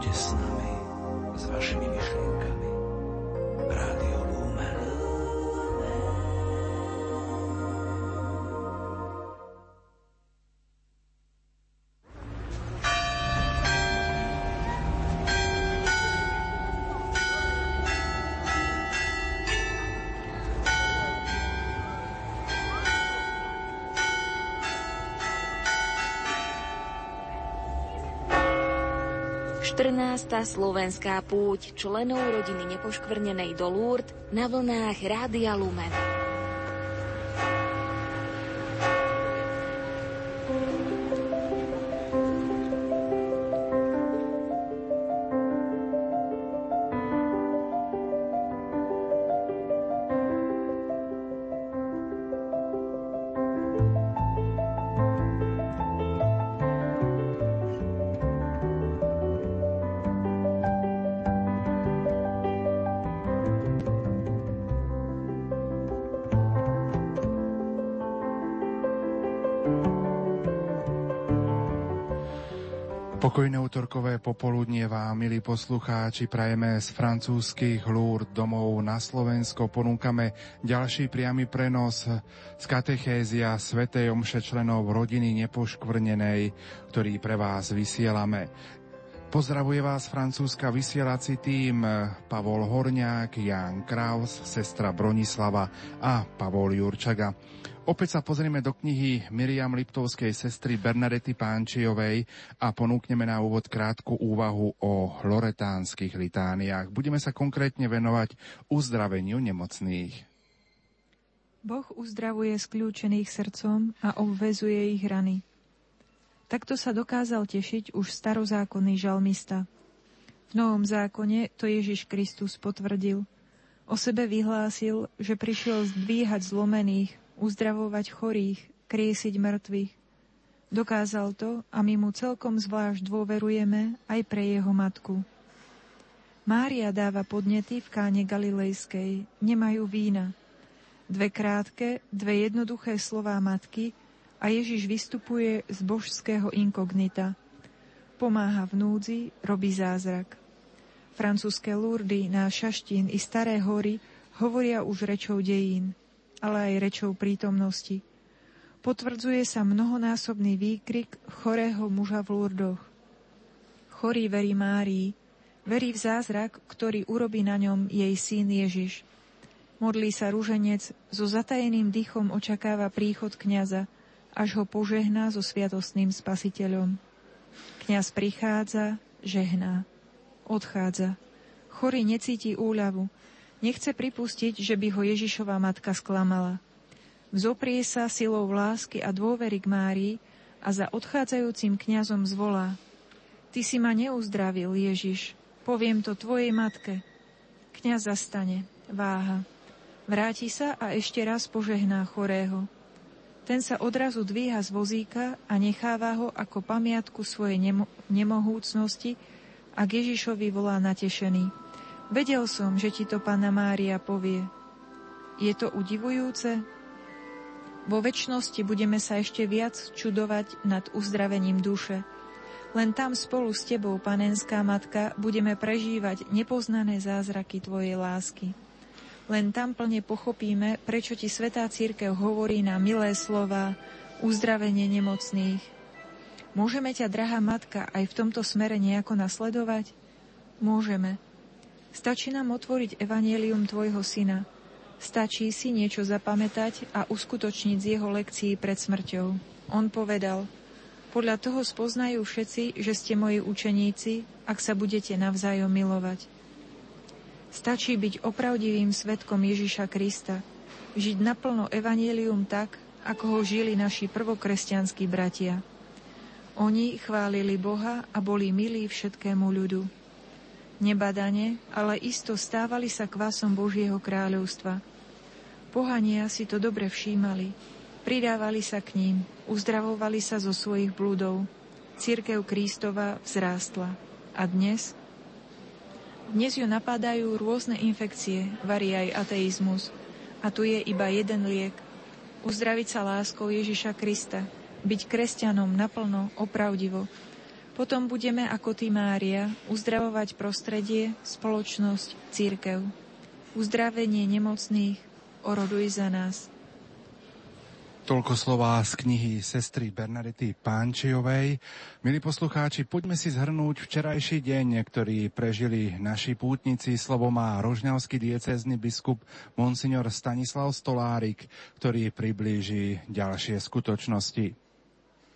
Buďte s nami, s vašimi 14. slovenská púť členov rodiny nepoškvrnenej do Lourdes na vlnách Rádia Lumen. Pokojné útorkové popoludnie vám, milí poslucháči, prajeme z francúzskych lúr domov na Slovensko. Ponúkame ďalší priamy prenos z katechézia Svetej Omše členov rodiny nepoškvrnenej, ktorý pre vás vysielame. Pozdravuje vás francúzska vysielací tým Pavol Horňák, Jan Kraus, sestra Bronislava a Pavol Jurčaga. Opäť sa pozrieme do knihy Miriam Liptovskej sestry Bernadety Pánčiovej a ponúkneme na úvod krátku úvahu o loretánskych litániách. Budeme sa konkrétne venovať uzdraveniu nemocných. Boh uzdravuje skľúčených srdcom a obvezuje ich rany. Takto sa dokázal tešiť už starozákonný žalmista. V Novom zákone to Ježiš Kristus potvrdil. O sebe vyhlásil, že prišiel zdvíhať zlomených, uzdravovať chorých, kriesiť mŕtvych. Dokázal to a my mu celkom zvlášť dôverujeme aj pre jeho matku. Mária dáva podnety v káne Galilejskej, nemajú vína. Dve krátke, dve jednoduché slová matky a Ježiš vystupuje z božského inkognita. Pomáha v núdzi, robí zázrak. Francúzske Lourdy, náš Šaštín i Staré hory hovoria už rečou dejín ale aj rečou prítomnosti. Potvrdzuje sa mnohonásobný výkrik chorého muža v Lurdoch. Chorý verí Márii, verí v zázrak, ktorý urobí na ňom jej syn Ježiš. Modlí sa rúženec, so zatajeným dýchom očakáva príchod kňaza, až ho požehná so sviatostným spasiteľom. Kňaz prichádza, žehná, odchádza. Chorý necíti úľavu, Nechce pripustiť, že by ho Ježišová matka sklamala. Vzoprie sa silou lásky a dôvery k Márii a za odchádzajúcim kňazom zvolá. Ty si ma neuzdravil, Ježiš. Poviem to tvojej matke. Kňaz zastane, váha. Vráti sa a ešte raz požehná chorého. Ten sa odrazu dvíha z vozíka a necháva ho ako pamiatku svojej nemo- nemohúcnosti a k Ježišovi volá natešený. Vedel som, že ti to Pána Mária povie. Je to udivujúce? Vo väčšnosti budeme sa ešte viac čudovať nad uzdravením duše. Len tam spolu s tebou, panenská matka, budeme prežívať nepoznané zázraky tvojej lásky. Len tam plne pochopíme, prečo ti Svetá Církev hovorí na milé slova, uzdravenie nemocných. Môžeme ťa, drahá matka, aj v tomto smere nejako nasledovať? Môžeme. Stačí nám otvoriť evanielium Tvojho syna. Stačí si niečo zapamätať a uskutočniť z jeho lekcií pred smrťou. On povedal, podľa toho spoznajú všetci, že ste moji učeníci, ak sa budete navzájom milovať. Stačí byť opravdivým svetkom Ježiša Krista, žiť naplno evanielium tak, ako ho žili naši prvokresťanskí bratia. Oni chválili Boha a boli milí všetkému ľudu. Nebadane, ale isto stávali sa kvasom Božieho kráľovstva. Pohania si to dobre všímali, pridávali sa k ním, uzdravovali sa zo svojich blúdov. Církev Krístova vzrástla. A dnes? Dnes ju napadajú rôzne infekcie, varí aj ateizmus. A tu je iba jeden liek. Uzdraviť sa láskou Ježiša Krista, byť kresťanom naplno, opravdivo, Potom budeme ako ty, Mária, uzdravovať prostredie, spoločnosť, církev. Uzdravenie nemocných, oroduj za nás. Toľko slová z knihy sestry Bernadety Pánčiovej. Milí poslucháči, poďme si zhrnúť včerajší deň, ktorý prežili naši pútnici. Slovo má rožňavský diecézny biskup Monsignor Stanislav Stolárik, ktorý priblíži ďalšie skutočnosti.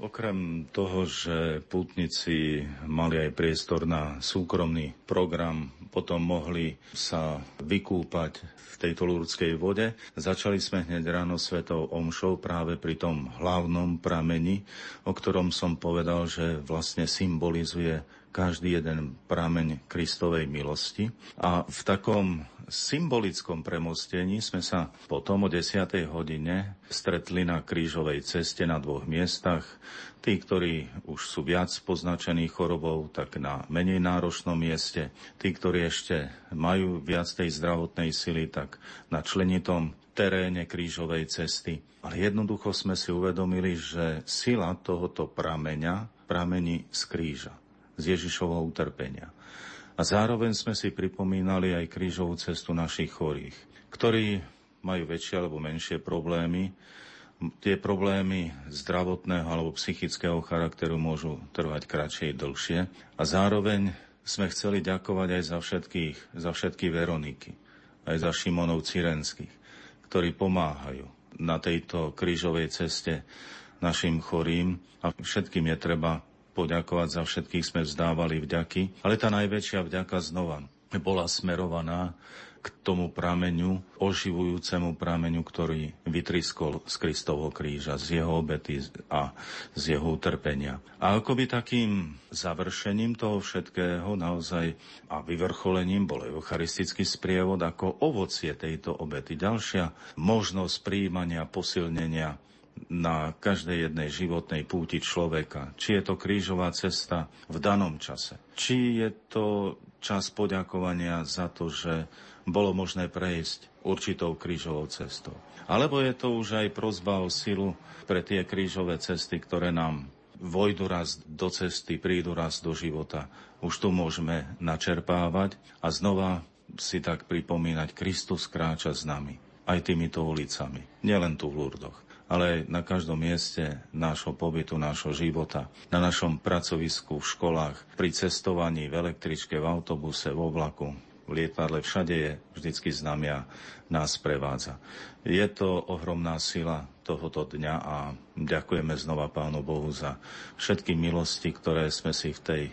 Okrem toho, že pútnici mali aj priestor na súkromný program, potom mohli sa vykúpať v tejto lúrdskej vode. Začali sme hneď ráno svetou omšou práve pri tom hlavnom prameni, o ktorom som povedal, že vlastne symbolizuje každý jeden prameň Kristovej milosti. A v takom symbolickom premostení sme sa potom o 10. hodine stretli na krížovej ceste na dvoch miestach. Tí, ktorí už sú viac poznačení chorobou, tak na menej náročnom mieste. Tí, ktorí ešte majú viac tej zdravotnej sily, tak na členitom teréne krížovej cesty. Ale jednoducho sme si uvedomili, že sila tohoto prameňa pramení z kríža, z Ježišovho utrpenia. A zároveň sme si pripomínali aj krížovú cestu našich chorých, ktorí majú väčšie alebo menšie problémy, tie problémy zdravotného alebo psychického charakteru môžu trvať kratšie i dlhšie. A zároveň sme chceli ďakovať aj za všetkých, za všetky Veroniky, aj za Šimonov Cirenských, ktorí pomáhajú na tejto krížovej ceste našim chorým a všetkým je treba poďakovať za všetkých sme vzdávali vďaky, ale tá najväčšia vďaka znova bola smerovaná k tomu prameňu, oživujúcemu prameňu, ktorý vytriskol z Kristovho kríža, z jeho obety a z jeho utrpenia. A akoby takým završením toho všetkého naozaj a vyvrcholením bol eucharistický sprievod ako ovocie tejto obety. Ďalšia možnosť príjmania, posilnenia na každej jednej životnej púti človeka. Či je to krížová cesta v danom čase. Či je to čas poďakovania za to, že bolo možné prejsť určitou krížovou cestou. Alebo je to už aj prozba o silu pre tie krížové cesty, ktoré nám vojdu raz do cesty, prídu raz do života. Už tu môžeme načerpávať a znova si tak pripomínať, Kristus kráča s nami, aj týmito ulicami, nielen tu v Lurdoch ale aj na každom mieste nášho pobytu, nášho života, na našom pracovisku, v školách, pri cestovaní, v električke, v autobuse, v oblaku, v lietadle, všade je vždycky znamia nás prevádza. Je to ohromná sila tohoto dňa a ďakujeme znova Pánu Bohu za všetky milosti, ktoré sme si v tej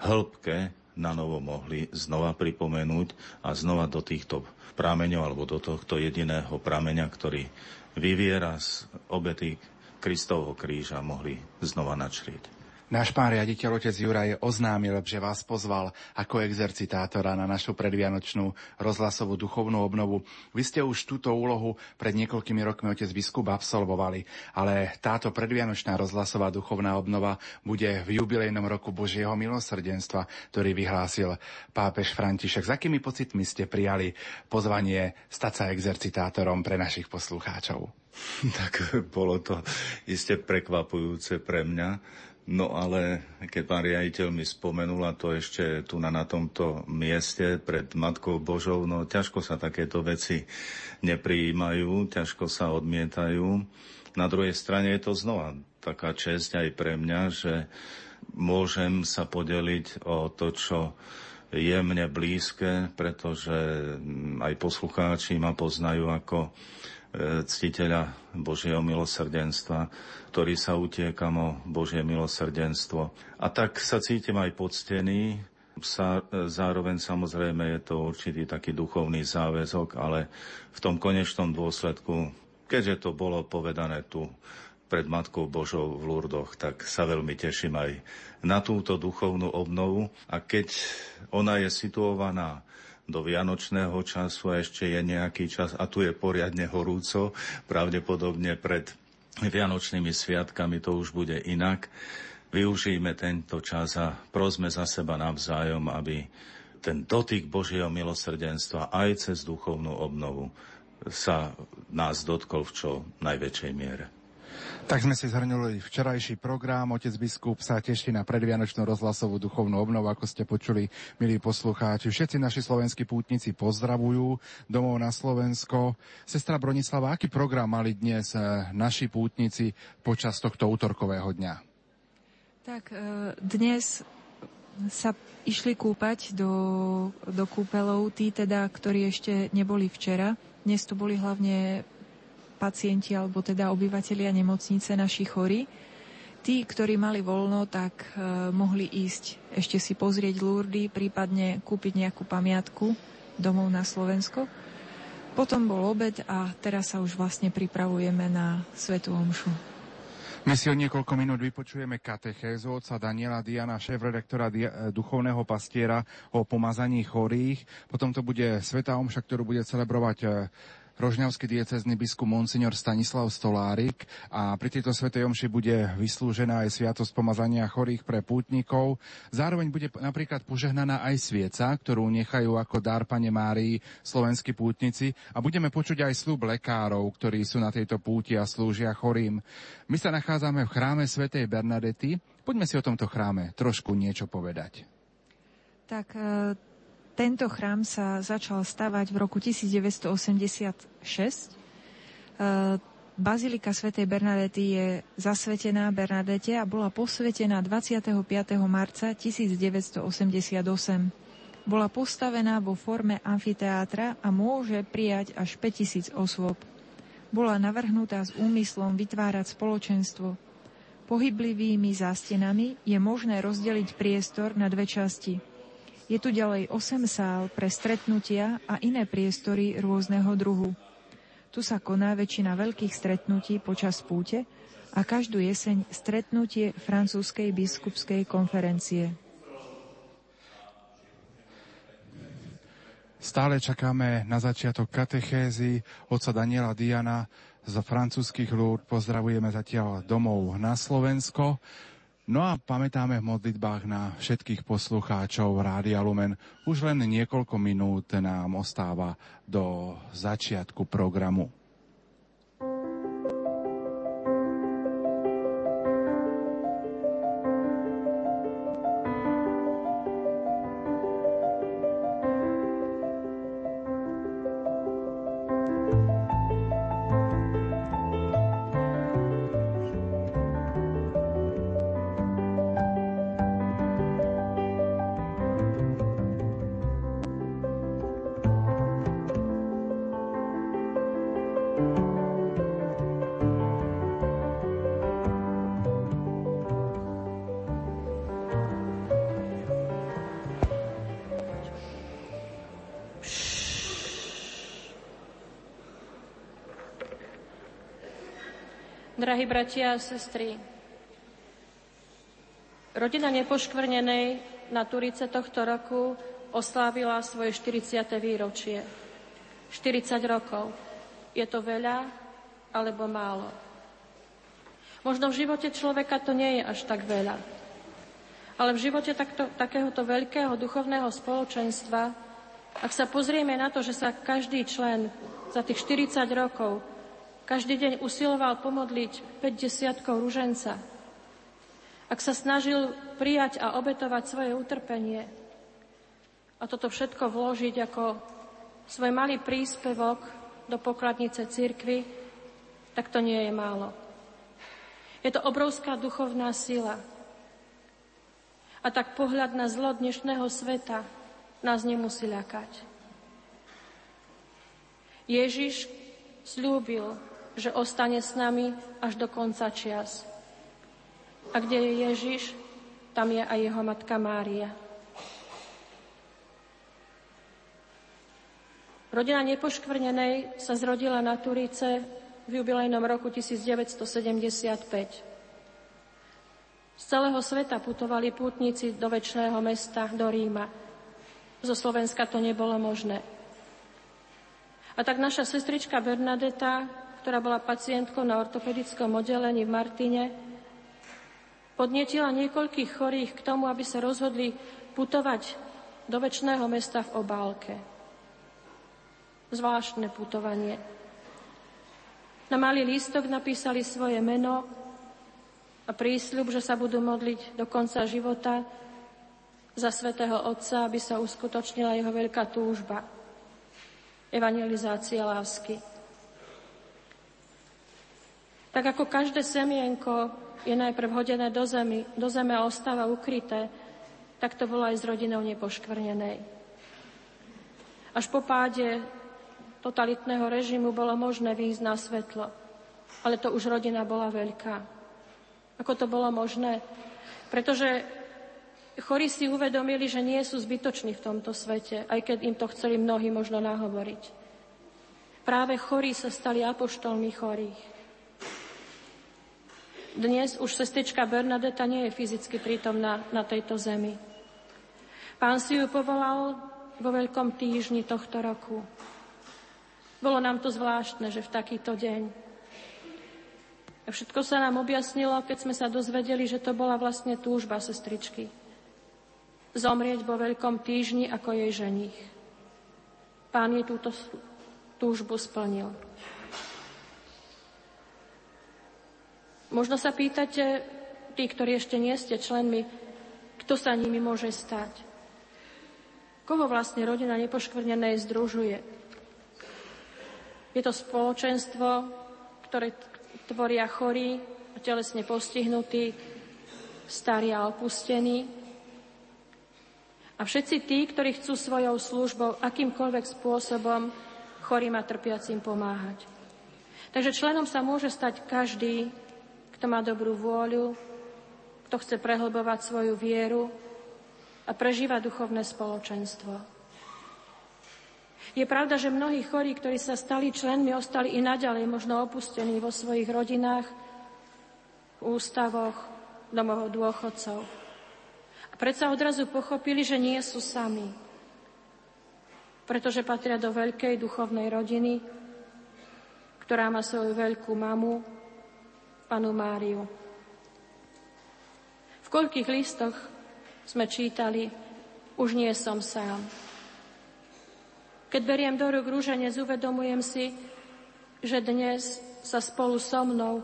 hĺbke na novo mohli znova pripomenúť a znova do týchto prámeňov alebo do tohto jediného prameňa, ktorý vyviera z obety Kristovho kríža, mohli znova načrieť. Náš pán riaditeľ otec Juraj oznámil, že vás pozval ako exercitátora na našu predvianočnú rozhlasovú duchovnú obnovu. Vy ste už túto úlohu pred niekoľkými rokmi otec biskup absolvovali, ale táto predvianočná rozhlasová duchovná obnova bude v jubilejnom roku Božieho milosrdenstva, ktorý vyhlásil pápež František. S akými pocitmi ste prijali pozvanie stať sa exercitátorom pre našich poslucháčov? Tak bolo to iste prekvapujúce pre mňa No ale keď pán riaditeľ mi spomenul, a to ešte tu na, na tomto mieste pred Matkou Božou, no ťažko sa takéto veci neprijímajú, ťažko sa odmietajú. Na druhej strane je to znova taká česť aj pre mňa, že môžem sa podeliť o to, čo je mne blízke, pretože aj poslucháči ma poznajú ako ctiteľa Božieho milosrdenstva, ktorý sa utiekam o Božie milosrdenstvo. A tak sa cítim aj poctený, sa, e, zároveň samozrejme je to určitý taký duchovný záväzok, ale v tom konečnom dôsledku, keďže to bolo povedané tu pred Matkou Božou v Lurdoch, tak sa veľmi teším aj na túto duchovnú obnovu. A keď ona je situovaná do vianočného času a ešte je nejaký čas a tu je poriadne horúco, pravdepodobne pred vianočnými sviatkami to už bude inak. Využijme tento čas a prosme za seba navzájom, aby ten dotyk Božieho milosrdenstva aj cez duchovnú obnovu sa nás dotkol v čo najväčšej miere. Tak sme si zhrnuli včerajší program. Otec biskup sa teší na predvianočnú rozhlasovú duchovnú obnovu, ako ste počuli, milí poslucháči. Všetci naši slovenskí pútnici pozdravujú domov na Slovensko. Sestra Bronislava, aký program mali dnes eh, naši pútnici počas tohto útorkového dňa? Tak eh, dnes sa išli kúpať do, do kúpelov, tí teda, ktorí ešte neboli včera. Dnes to boli hlavne pacienti alebo teda obyvateľia nemocnice, naši chorí. Tí, ktorí mali voľno, tak e, mohli ísť ešte si pozrieť Lurdy, prípadne kúpiť nejakú pamiatku domov na Slovensko. Potom bol obed a teraz sa už vlastne pripravujeme na Svetu Omšu. My si o niekoľko minút vypočujeme katechézu otca Daniela Diana, šéf-redaktora duchovného pastiera o pomazaní chorých. Potom to bude Sveta Omša, ktorú bude celebrovať e, rožňavský diecezny biskup Monsignor Stanislav Stolárik a pri tejto svetej omši bude vyslúžená aj sviatosť pomazania chorých pre pútnikov. Zároveň bude napríklad požehnaná aj svieca, ktorú nechajú ako dar pane Márii slovenskí pútnici a budeme počuť aj slub lekárov, ktorí sú na tejto púti a slúžia chorým. My sa nachádzame v chráme svätej Bernadety. Poďme si o tomto chráme trošku niečo povedať. Tak e, tento chrám sa začal stavať v roku 1986. E, Bazilika svätej Bernadety je zasvetená Bernadete a bola posvetená 25. marca 1988. Bola postavená vo forme amfiteátra a môže prijať až 5000 osôb. Bola navrhnutá s úmyslom vytvárať spoločenstvo. Pohyblivými zástenami je možné rozdeliť priestor na dve časti – je tu ďalej 8 sál pre stretnutia a iné priestory rôzneho druhu. Tu sa koná väčšina veľkých stretnutí počas púte a každú jeseň stretnutie francúzskej biskupskej konferencie. Stále čakáme na začiatok katechézy oca Daniela Diana z francúzskych ľúd. Pozdravujeme zatiaľ domov na Slovensko. No a pamätáme v modlitbách na všetkých poslucháčov Rádia Lumen. Už len niekoľko minút nám ostáva do začiatku programu. Bratia a sestry, rodina nepoškvrnenej na Turice tohto roku oslávila svoje 40. výročie. 40 rokov. Je to veľa alebo málo? Možno v živote človeka to nie je až tak veľa. Ale v živote takto, takéhoto veľkého duchovného spoločenstva, ak sa pozrieme na to, že sa každý člen za tých 40 rokov každý deň usiloval pomodliť 5 desiatkov ruženca. Ak sa snažil prijať a obetovať svoje utrpenie a toto všetko vložiť ako svoj malý príspevok do pokladnice církvy, tak to nie je málo. Je to obrovská duchovná sila. A tak pohľad na zlo dnešného sveta nás nemusí ľakať. Ježiš slúbil, že ostane s nami až do konca čias. A kde je Ježiš, tam je aj jeho matka Mária. Rodina nepoškvrnenej sa zrodila na Turice v jubilejnom roku 1975. Z celého sveta putovali pútnici do väčšného mesta, do Ríma. Zo Slovenska to nebolo možné. A tak naša sestrička Bernadeta ktorá bola pacientkou na ortopedickom oddelení v Martine, podnetila niekoľkých chorých k tomu, aby sa rozhodli putovať do väčšného mesta v obálke. Zvláštne putovanie. Na malý lístok napísali svoje meno a prísľub, že sa budú modliť do konca života za svätého Otca, aby sa uskutočnila jeho veľká túžba. Evangelizácia lásky. Tak ako každé semienko je najprv hodené do, zemi, do zeme a ostáva ukryté, tak to bolo aj s rodinou nepoškvrnenej. Až po páde totalitného režimu bolo možné výjsť na svetlo. Ale to už rodina bola veľká. Ako to bolo možné? Pretože chorí si uvedomili, že nie sú zbytoční v tomto svete, aj keď im to chceli mnohí možno nahovoriť. Práve chorí sa stali apoštolmi chorých. Dnes už sestrička Bernadeta nie je fyzicky prítomná na tejto zemi. Pán si ju povolal vo veľkom týždni tohto roku. Bolo nám to zvláštne, že v takýto deň. A všetko sa nám objasnilo, keď sme sa dozvedeli, že to bola vlastne túžba sestričky. Zomrieť vo veľkom týždni ako jej ženich. Pán jej túto túžbu splnil. Možno sa pýtate, tí, ktorí ešte nie ste členmi, kto sa nimi môže stať? Koho vlastne rodina nepoškvrnenej združuje? Je to spoločenstvo, ktoré tvoria chorí telesne postihnutí, starí a opustení. A všetci tí, ktorí chcú svojou službou akýmkoľvek spôsobom chorým a trpiacim pomáhať. Takže členom sa môže stať každý, kto má dobrú vôľu, kto chce prehlbovať svoju vieru a prežíva duchovné spoločenstvo. Je pravda, že mnohí chorí, ktorí sa stali členmi, ostali i naďalej možno opustení vo svojich rodinách, ústavoch, domoch dôchodcov. A predsa odrazu pochopili, že nie sú sami, pretože patria do veľkej duchovnej rodiny, ktorá má svoju veľkú mamu, panu Máriu. V koľkých listoch sme čítali, už nie som sám. Keď beriem do rúk rúženec, uvedomujem si, že dnes sa spolu so mnou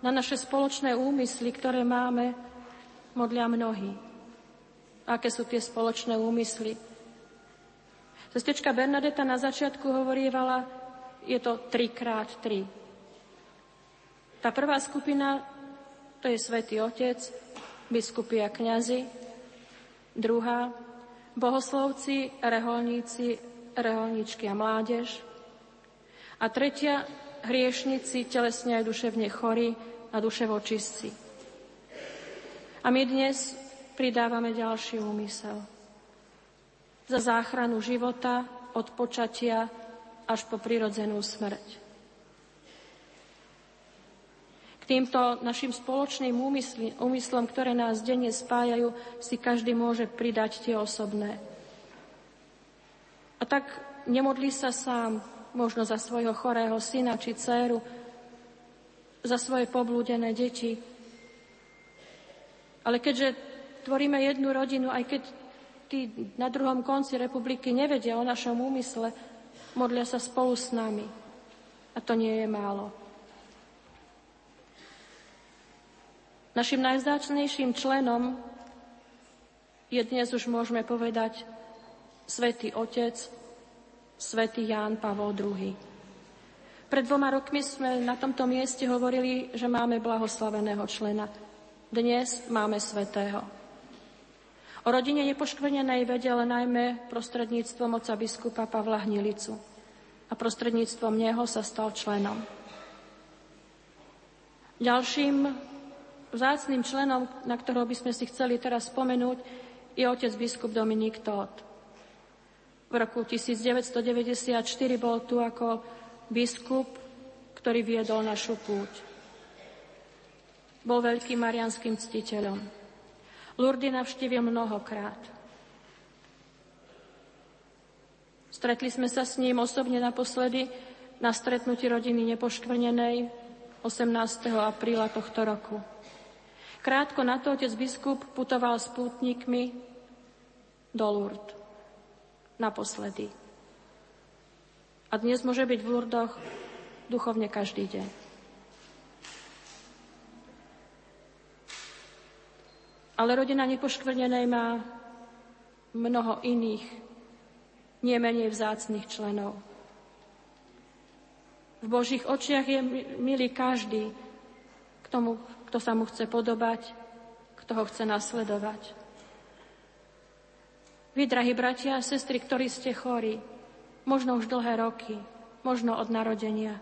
na naše spoločné úmysly, ktoré máme, modlia mnohí. Aké sú tie spoločné úmysly? Sestečka Bernadeta na začiatku hovorievala, je to 3x3. Tá prvá skupina, to je Svetý Otec, biskupy a kňazi. Druhá, bohoslovci, reholníci, reholníčky a mládež. A tretia, hriešnici, telesne aj duševne chorí a duševočistci. A my dnes pridávame ďalší úmysel. Za záchranu života od počatia až po prirodzenú smrť. K týmto našim spoločným úmysl, úmyslom, ktoré nás denne spájajú, si každý môže pridať tie osobné. A tak nemodlí sa sám, možno za svojho chorého syna či dceru, za svoje poblúdené deti. Ale keďže tvoríme jednu rodinu, aj keď tí na druhom konci republiky nevedia o našom úmysle, modlia sa spolu s nami. A to nie je málo. Našim najvzácnejším členom je dnes už môžeme povedať Svetý Otec, Svetý Ján Pavol II. Pred dvoma rokmi sme na tomto mieste hovorili, že máme blahoslaveného člena. Dnes máme svetého. O rodine nepoškvrnenej vedel najmä prostredníctvom oca biskupa Pavla Hnilicu a prostredníctvom neho sa stal členom. Ďalším Vzácným členom, na ktorého by sme si chceli teraz spomenúť, je otec biskup Dominik Todt. V roku 1994 bol tu ako biskup, ktorý viedol našu púť. Bol veľkým marianským ctiteľom. Lurdy navštívil mnohokrát. Stretli sme sa s ním osobne naposledy na stretnutí rodiny nepoškvrnenej 18. apríla tohto roku. Krátko na to otec biskup putoval s pútnikmi do Lourdes naposledy. A dnes môže byť v Lurdoch duchovne každý deň. Ale rodina nepoškvrnenej má mnoho iných, nie menej vzácných členov. V Božích očiach je milý každý, k tomu kto sa mu chce podobať, kto ho chce nasledovať. Vy, drahí bratia a sestry, ktorí ste chorí, možno už dlhé roky, možno od narodenia.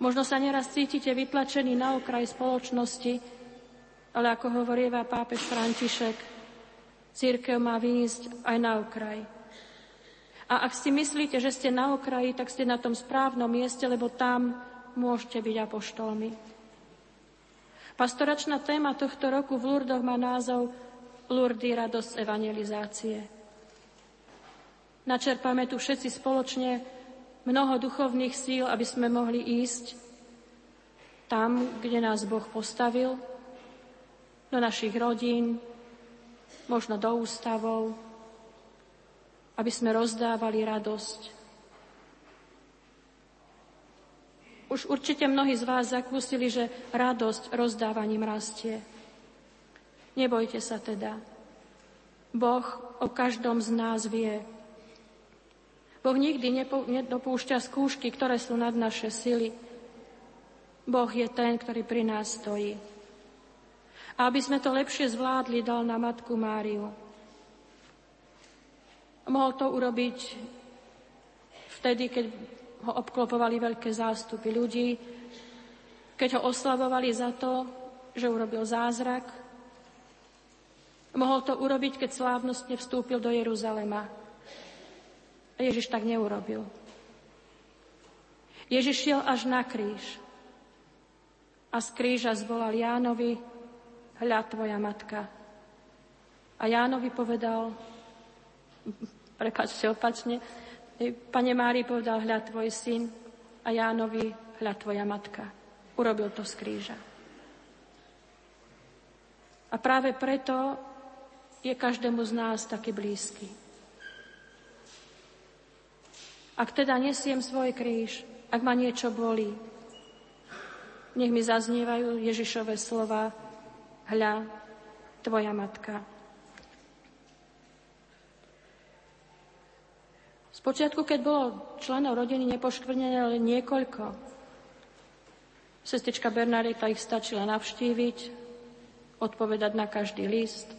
Možno sa neraz cítite vytlačení na okraj spoločnosti, ale ako hovorieva pápež František, církev má výjsť aj na okraj. A ak si myslíte, že ste na okraji, tak ste na tom správnom mieste, lebo tam môžete byť apoštolmi. Pastoračná téma tohto roku v Lurdoch má názov Lurdy radosť evangelizácie. Načerpáme tu všetci spoločne mnoho duchovných síl, aby sme mohli ísť tam, kde nás Boh postavil, do našich rodín, možno do ústavov, aby sme rozdávali radosť. Už určite mnohí z vás zakúsili, že radosť rozdávaním rastie. Nebojte sa teda. Boh o každom z nás vie. Boh nikdy nedopúšťa skúšky, ktoré sú nad naše sily. Boh je ten, ktorý pri nás stojí. A aby sme to lepšie zvládli, dal na Matku Máriu. Mohol to urobiť vtedy, keď ho obklopovali veľké zástupy ľudí, keď ho oslavovali za to, že urobil zázrak. Mohol to urobiť, keď slávnostne vstúpil do Jeruzalema. Ježiš tak neurobil. Ježiš šiel až na kríž. A z kríža zvolal Jánovi, hľa tvoja matka. A Jánovi povedal, prepačte opačne, pane Mári povedal, hľa tvoj syn a Jánovi, hľa tvoja matka. Urobil to z kríža. A práve preto je každému z nás taký blízky. Ak teda nesiem svoj kríž, ak ma niečo bolí, nech mi zaznievajú Ježišové slova, hľa, tvoja matka. Spočiatku, keď bolo členov rodiny nepoškvrnené len niekoľko, sestrička Bernadeta ich stačila navštíviť, odpovedať na každý list,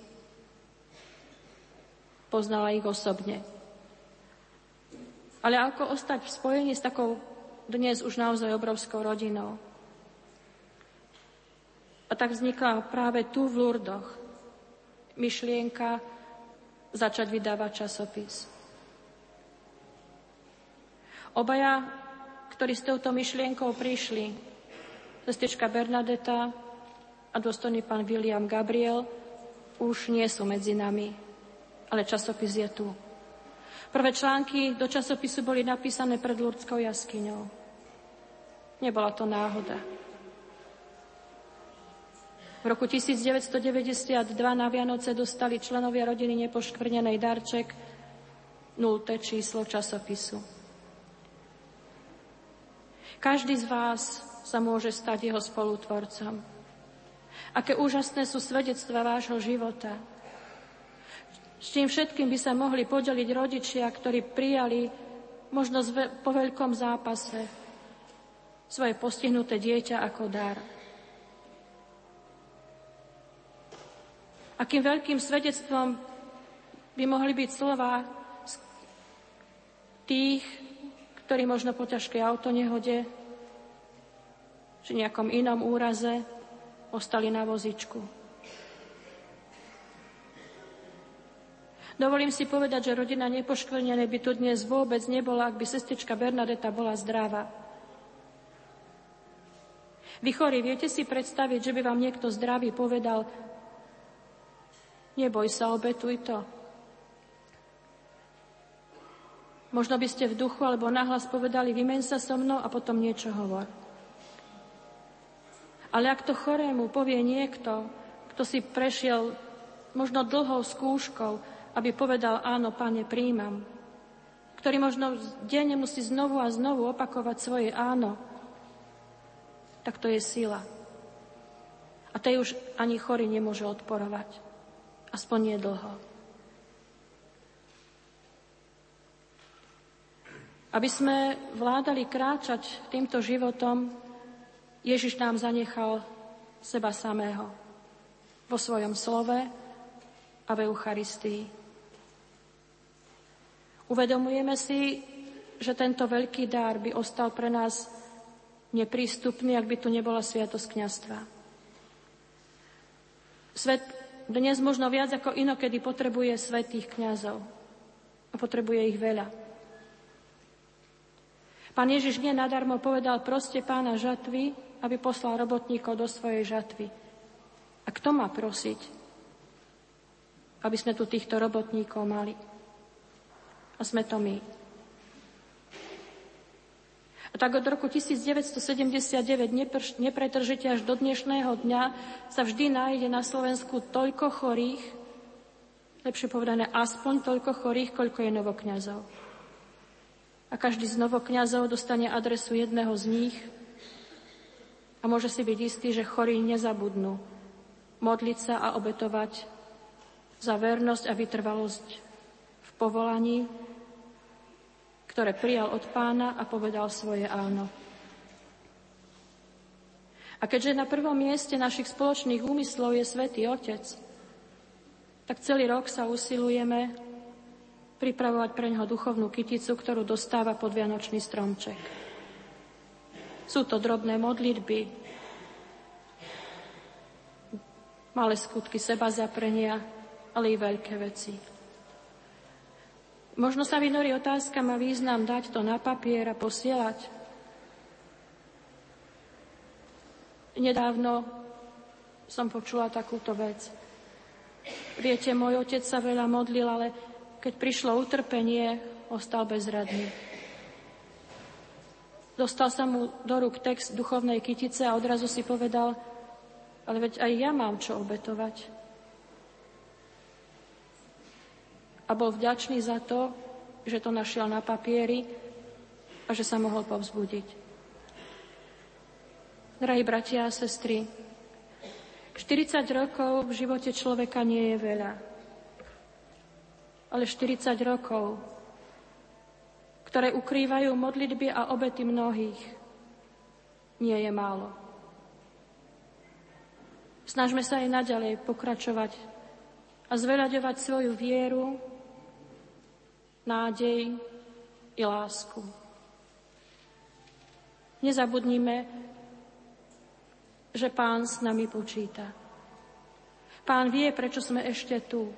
poznala ich osobne. Ale ako ostať v spojení s takou dnes už naozaj obrovskou rodinou? A tak vznikla práve tu v Lurdoch myšlienka začať vydávať časopis. Obaja, ktorí s touto myšlienkou prišli, sestrička Bernadeta a dôstojný pán William Gabriel, už nie sú medzi nami, ale časopis je tu. Prvé články do časopisu boli napísané pred Lurdskou jaskyňou. Nebola to náhoda. V roku 1992 na Vianoce dostali členovia rodiny nepoškvrnenej darček 0. číslo časopisu. Každý z vás sa môže stať jeho spolutvorcom. Aké úžasné sú svedectva vášho života. S čím všetkým by sa mohli podeliť rodičia, ktorí prijali možno po veľkom zápase svoje postihnuté dieťa ako dar. Akým veľkým svedectvom by mohli byť slova tých, ktorí možno po ťažkej autonehode či nejakom inom úraze ostali na vozičku. Dovolím si povedať, že rodina nepoškvrnenej by tu dnes vôbec nebola, ak by sestrička Bernadeta bola zdravá. Vy chorí, viete si predstaviť, že by vám niekto zdravý povedal, Neboj sa, obetuj to. Možno by ste v duchu alebo nahlas povedali, vymeň sa so mnou a potom niečo hovor. Ale ak to chorému povie niekto, kto si prešiel možno dlhou skúškou, aby povedal, áno, pane, príjmam, ktorý možno denne musí znovu a znovu opakovať svoje áno, tak to je sila. A tej už ani chorý nemôže odporovať. Aspoň nie dlho. Aby sme vládali kráčať týmto životom, Ježiš nám zanechal seba samého vo svojom slove a v Eucharistii. Uvedomujeme si, že tento veľký dár by ostal pre nás neprístupný, ak by tu nebola sviatosť kniastva. Svet dnes možno viac ako inokedy potrebuje svetých kňazov. A potrebuje ich veľa. Pán Ježiš nie nadarmo povedal proste pána žatvy, aby poslal robotníkov do svojej žatvy. A kto má prosiť, aby sme tu týchto robotníkov mali? A sme to my. A tak od roku 1979 nepretržite až do dnešného dňa sa vždy nájde na Slovensku toľko chorých, lepšie povedané aspoň toľko chorých, koľko je novokňazov a každý z novokňazov dostane adresu jedného z nich a môže si byť istý, že chorí nezabudnú modliť sa a obetovať za vernosť a vytrvalosť v povolaní, ktoré prijal od pána a povedal svoje áno. A keďže na prvom mieste našich spoločných úmyslov je Svetý Otec, tak celý rok sa usilujeme pripravovať pre neho duchovnú kyticu, ktorú dostáva pod Vianočný stromček. Sú to drobné modlitby, malé skutky seba zaprenia, ale i veľké veci. Možno sa vynorí otázka, má význam dať to na papier a posielať. Nedávno som počula takúto vec. Viete, môj otec sa veľa modlil, ale keď prišlo utrpenie, ostal bezradný. Dostal sa mu do rúk text duchovnej kytice a odrazu si povedal, ale veď aj ja mám čo obetovať. A bol vďačný za to, že to našiel na papieri a že sa mohol povzbudiť. Drahí bratia a sestry, 40 rokov v živote človeka nie je veľa ale 40 rokov, ktoré ukrývajú modlitby a obety mnohých, nie je málo. Snažme sa aj naďalej pokračovať a zveľaďovať svoju vieru, nádej i lásku. Nezabudnime, že Pán s nami počíta. Pán vie, prečo sme ešte tu.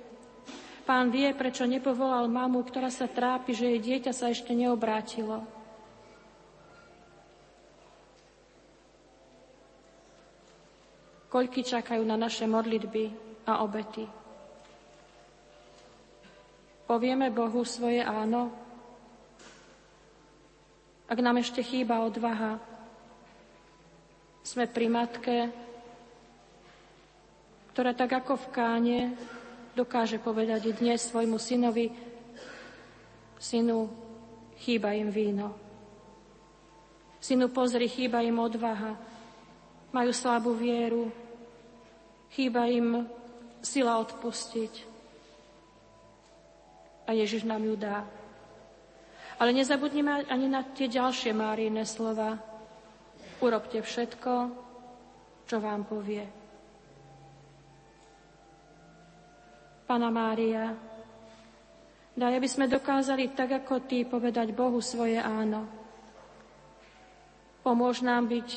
Pán vie, prečo nepovolal mamu, ktorá sa trápi, že jej dieťa sa ešte neobrátilo. Koľky čakajú na naše modlitby a obety. Povieme Bohu svoje áno? Ak nám ešte chýba odvaha, sme pri matke, ktorá tak ako v káne dokáže povedať dnes svojmu synovi, synu, chýba im víno. Synu, pozri, chýba im odvaha, majú slabú vieru, chýba im sila odpustiť. A Ježiš nám ju dá. Ale nezabudnime ani na tie ďalšie Márijné slova. Urobte všetko, čo vám povie. Pana Mária, daj, aby sme dokázali tak ako Ty povedať Bohu svoje áno. Pomôž nám byť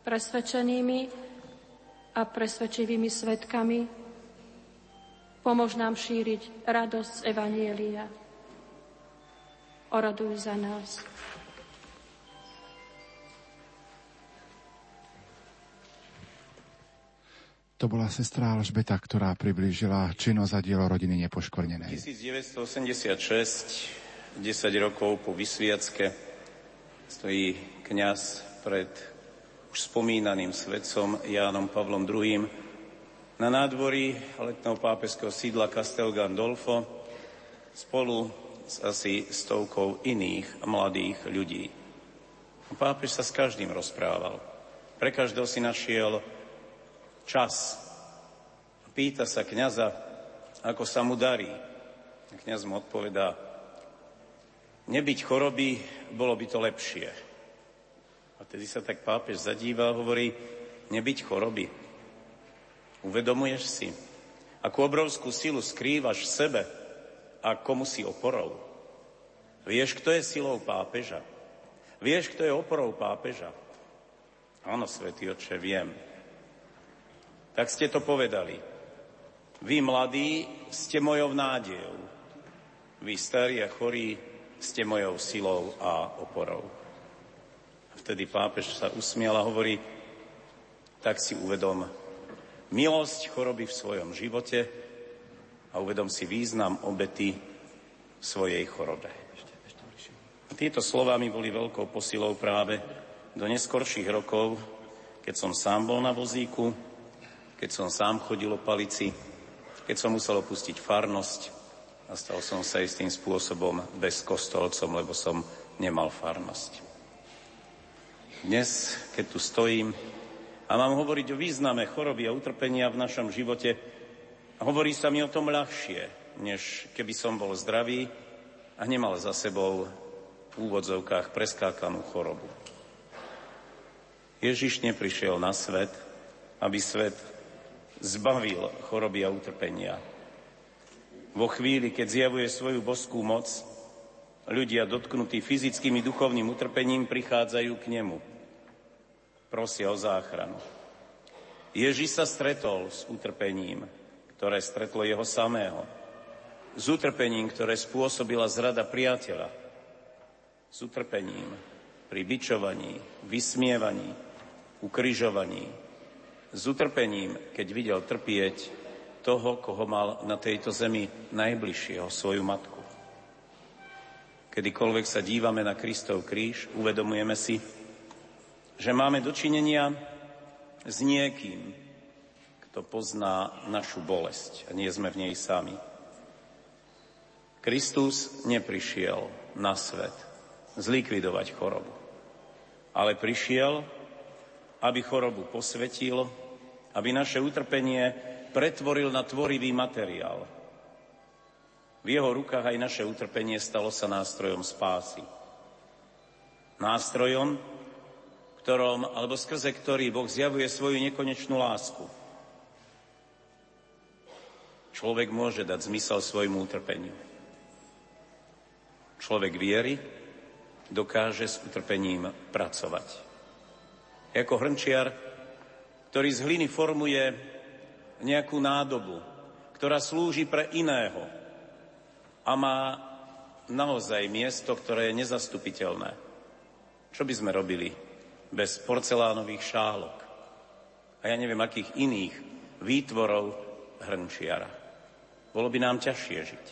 presvedčenými a presvedčivými svetkami. Pomôž nám šíriť radosť z Evanielia. Oroduj za nás. To bola sestra Alžbeta, ktorá priblížila činnosť a dielo rodiny nepoškvrnenej. 1986, 10 rokov po vysviacke, stojí kňaz pred už spomínaným svetcom Jánom Pavlom II. na nádvorí letného pápežského sídla Castel Gandolfo spolu s asi stovkou iných mladých ľudí. Pápež sa s každým rozprával. Pre každého si našiel čas. Pýta sa kniaza, ako sa mu darí. Kňaz mu odpovedá, nebyť choroby, bolo by to lepšie. A tedy sa tak pápež zadíva a hovorí, nebyť choroby. Uvedomuješ si, akú obrovskú silu skrývaš v sebe a komu si oporou. Vieš, kto je silou pápeža? Vieš, kto je oporou pápeža? Áno, svätý Otče, viem. Tak ste to povedali. Vy mladí ste mojou nádejou. Vy starí a chorí ste mojou silou a oporou. Vtedy pápež sa usmial a hovorí, tak si uvedom milosť choroby v svojom živote a uvedom si význam obety svojej chorobe. Tieto slova mi boli veľkou posilou práve do neskorších rokov, keď som sám bol na vozíku, keď som sám chodil o palici, keď som musel opustiť farnosť a stal som sa istým spôsobom bez kostolcom, lebo som nemal farnosť. Dnes, keď tu stojím a mám hovoriť o význame choroby a utrpenia v našom živote, hovorí sa mi o tom ľahšie, než keby som bol zdravý a nemal za sebou v úvodzovkách preskákanú chorobu. Ježiš neprišiel na svet, aby svet zbavil choroby a utrpenia. Vo chvíli, keď zjavuje svoju boskú moc, ľudia dotknutí fyzickým i duchovným utrpením prichádzajú k nemu. Prosia o záchranu. Ježiš sa stretol s utrpením, ktoré stretlo jeho samého. S utrpením, ktoré spôsobila zrada priateľa, s utrpením, pri bičovaní, vysmievaní, ukryžovaní, s utrpením, keď videl trpieť toho, koho mal na tejto zemi najbližšieho, svoju matku. Kedykoľvek sa dívame na Kristov kríž, uvedomujeme si, že máme dočinenia s niekým, kto pozná našu bolesť a nie sme v nej sami. Kristus neprišiel na svet zlikvidovať chorobu. Ale prišiel, aby chorobu posvetil, aby naše utrpenie pretvoril na tvorivý materiál. V jeho rukách aj naše utrpenie stalo sa nástrojom spásy. Nástrojom, ktorom, alebo skrze ktorý Boh zjavuje svoju nekonečnú lásku. Človek môže dať zmysel svojmu utrpeniu. Človek viery dokáže s utrpením pracovať. Ako hrnčiar, ktorý z hliny formuje nejakú nádobu, ktorá slúži pre iného a má naozaj miesto, ktoré je nezastupiteľné. Čo by sme robili bez porcelánových šálok a ja neviem akých iných výtvorov hrnčiara? Bolo by nám ťažšie žiť.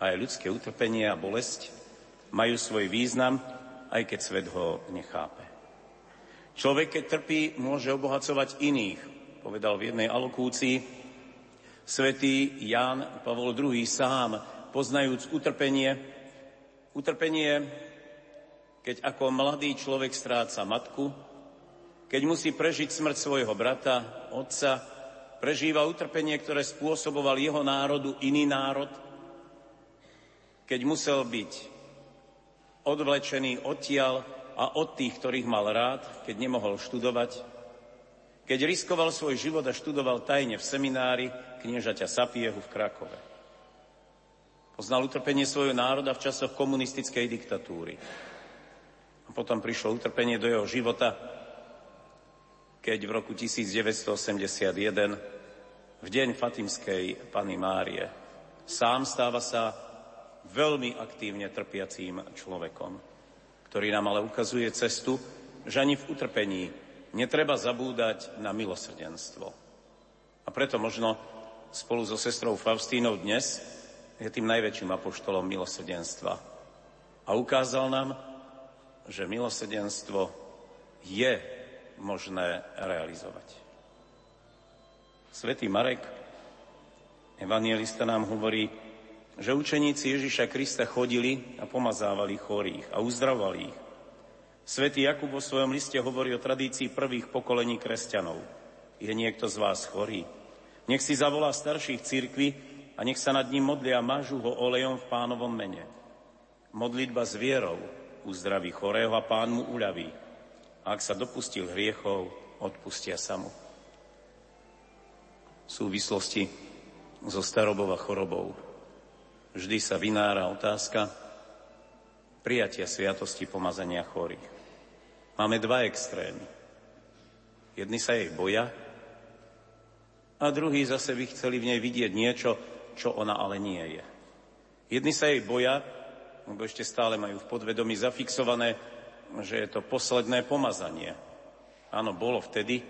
Aj ľudské utrpenie a bolesť majú svoj význam, aj keď svet ho nechápe. Človek, keď trpí, môže obohacovať iných, povedal v jednej alokúcii svätý Ján Pavol II sám, poznajúc utrpenie, utrpenie, keď ako mladý človek stráca matku, keď musí prežiť smrť svojho brata, otca, prežíva utrpenie, ktoré spôsoboval jeho národu iný národ, keď musel byť odvlečený odtiaľ a od tých, ktorých mal rád, keď nemohol študovať, keď riskoval svoj život a študoval tajne v seminári kniežaťa Sapiehu v Krakove. Poznal utrpenie svojho národa v časoch komunistickej diktatúry. A potom prišlo utrpenie do jeho života, keď v roku 1981, v deň Fatimskej Pany Márie, sám stáva sa veľmi aktívne trpiacím človekom, ktorý nám ale ukazuje cestu, že ani v utrpení netreba zabúdať na milosrdenstvo. A preto možno spolu so sestrou Faustínou dnes je tým najväčším apoštolom milosrdenstva. A ukázal nám, že milosrdenstvo je možné realizovať. Svetý Marek, evangelista, nám hovorí, že učeníci Ježiša Krista chodili a pomazávali chorých a uzdravovali ich. Svetý Jakub vo svojom liste hovorí o tradícii prvých pokolení kresťanov. Je niekto z vás chorý? Nech si zavolá starších cirkvi a nech sa nad ním modlia a mažu ho olejom v pánovom mene. Modlitba s vierou uzdraví chorého a pán mu uľaví. A ak sa dopustil hriechov, odpustia sa mu. V súvislosti so starobou a chorobou vždy sa vynára otázka prijatia sviatosti pomazania chorých. Máme dva extrémy. Jedni sa jej boja a druhí zase by chceli v nej vidieť niečo, čo ona ale nie je. Jedni sa jej boja, lebo ešte stále majú v podvedomí zafixované, že je to posledné pomazanie. Áno, bolo vtedy,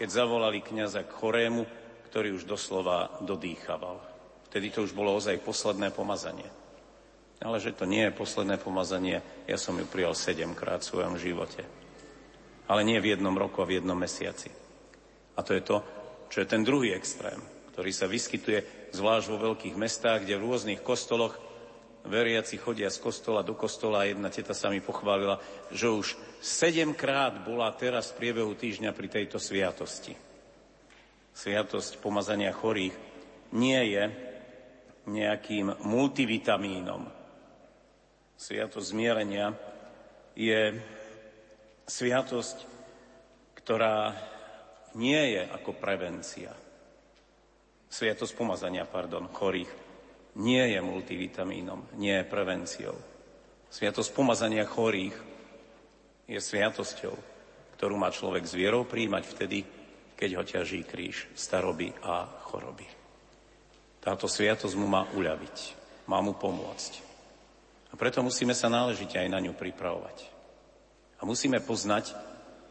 keď zavolali kniaza k chorému, ktorý už doslova dodýchaval. Vtedy to už bolo ozaj posledné pomazanie. Ale že to nie je posledné pomazanie, ja som ju prijal sedemkrát v svojom živote. Ale nie v jednom roku a v jednom mesiaci. A to je to, čo je ten druhý extrém, ktorý sa vyskytuje zvlášť vo veľkých mestách, kde v rôznych kostoloch veriaci chodia z kostola do kostola a jedna teta sa mi pochválila, že už sedemkrát bola teraz v priebehu týždňa pri tejto sviatosti. Sviatosť pomazania chorých nie je nejakým multivitamínom. Sviatosť zmierenia je sviatosť, ktorá nie je ako prevencia. Sviatosť pomazania, pardon, chorých nie je multivitamínom, nie je prevenciou. Sviatosť pomazania chorých je sviatosťou, ktorú má človek s vierou príjmať vtedy, keď ho ťaží kríž staroby a choroby. Táto sviatosť mu má uľaviť, má mu pomôcť. A preto musíme sa náležite aj na ňu pripravovať. A musíme poznať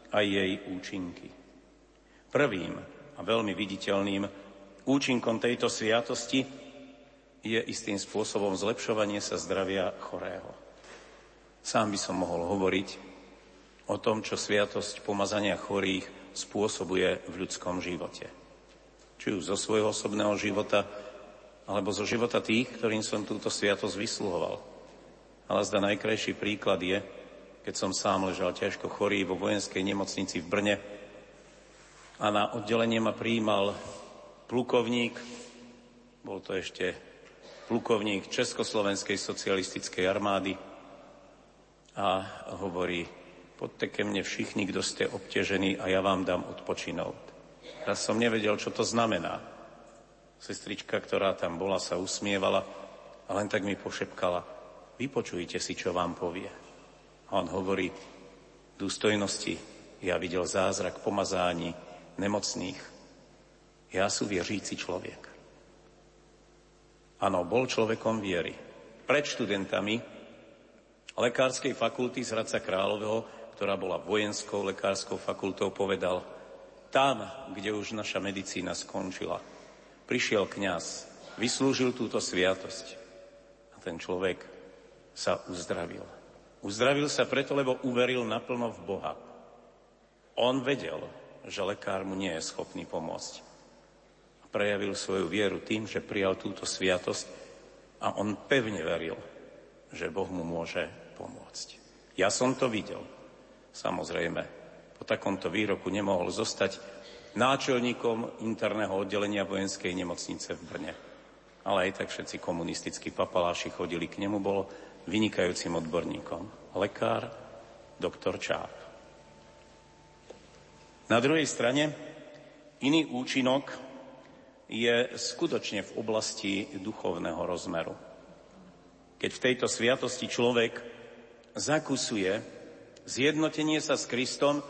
aj jej účinky. Prvým a veľmi viditeľným účinkom tejto sviatosti je istým spôsobom zlepšovanie sa zdravia chorého. Sám by som mohol hovoriť o tom, čo sviatosť pomazania chorých spôsobuje v ľudskom živote. Či už zo svojho osobného života, alebo zo života tých, ktorým som túto sviatosť vysluhoval. Ale zda najkrajší príklad je, keď som sám ležal ťažko chorý vo vojenskej nemocnici v Brne, a na oddelenie ma prijímal plukovník, bol to ešte plukovník Československej socialistickej armády a hovorí, poďte ke mne všichni, kto ste obťažení a ja vám dám odpočinout. Ja som nevedel, čo to znamená. Sestrička, ktorá tam bola, sa usmievala a len tak mi pošepkala, vypočujte si, čo vám povie. A on hovorí, dôstojnosti, ja videl zázrak pomazání, nemocných. Ja sú vieříci človek. Áno, bol človekom viery. Pred študentami lekárskej fakulty z Hradca Králového, ktorá bola vojenskou lekárskou fakultou, povedal, tam, kde už naša medicína skončila, prišiel kňaz, vyslúžil túto sviatosť a ten človek sa uzdravil. Uzdravil sa preto, lebo uveril naplno v Boha. On vedel, že lekár mu nie je schopný pomôcť. Prejavil svoju vieru tým, že prijal túto sviatosť a on pevne veril, že Boh mu môže pomôcť. Ja som to videl. Samozrejme, po takomto výroku nemohol zostať náčelníkom interného oddelenia vojenskej nemocnice v Brne. Ale aj tak všetci komunistickí papaláši chodili k nemu, bol vynikajúcim odborníkom. Lekár, doktor Čáp. Na druhej strane, iný účinok je skutočne v oblasti duchovného rozmeru. Keď v tejto sviatosti človek zakusuje zjednotenie sa s Kristom,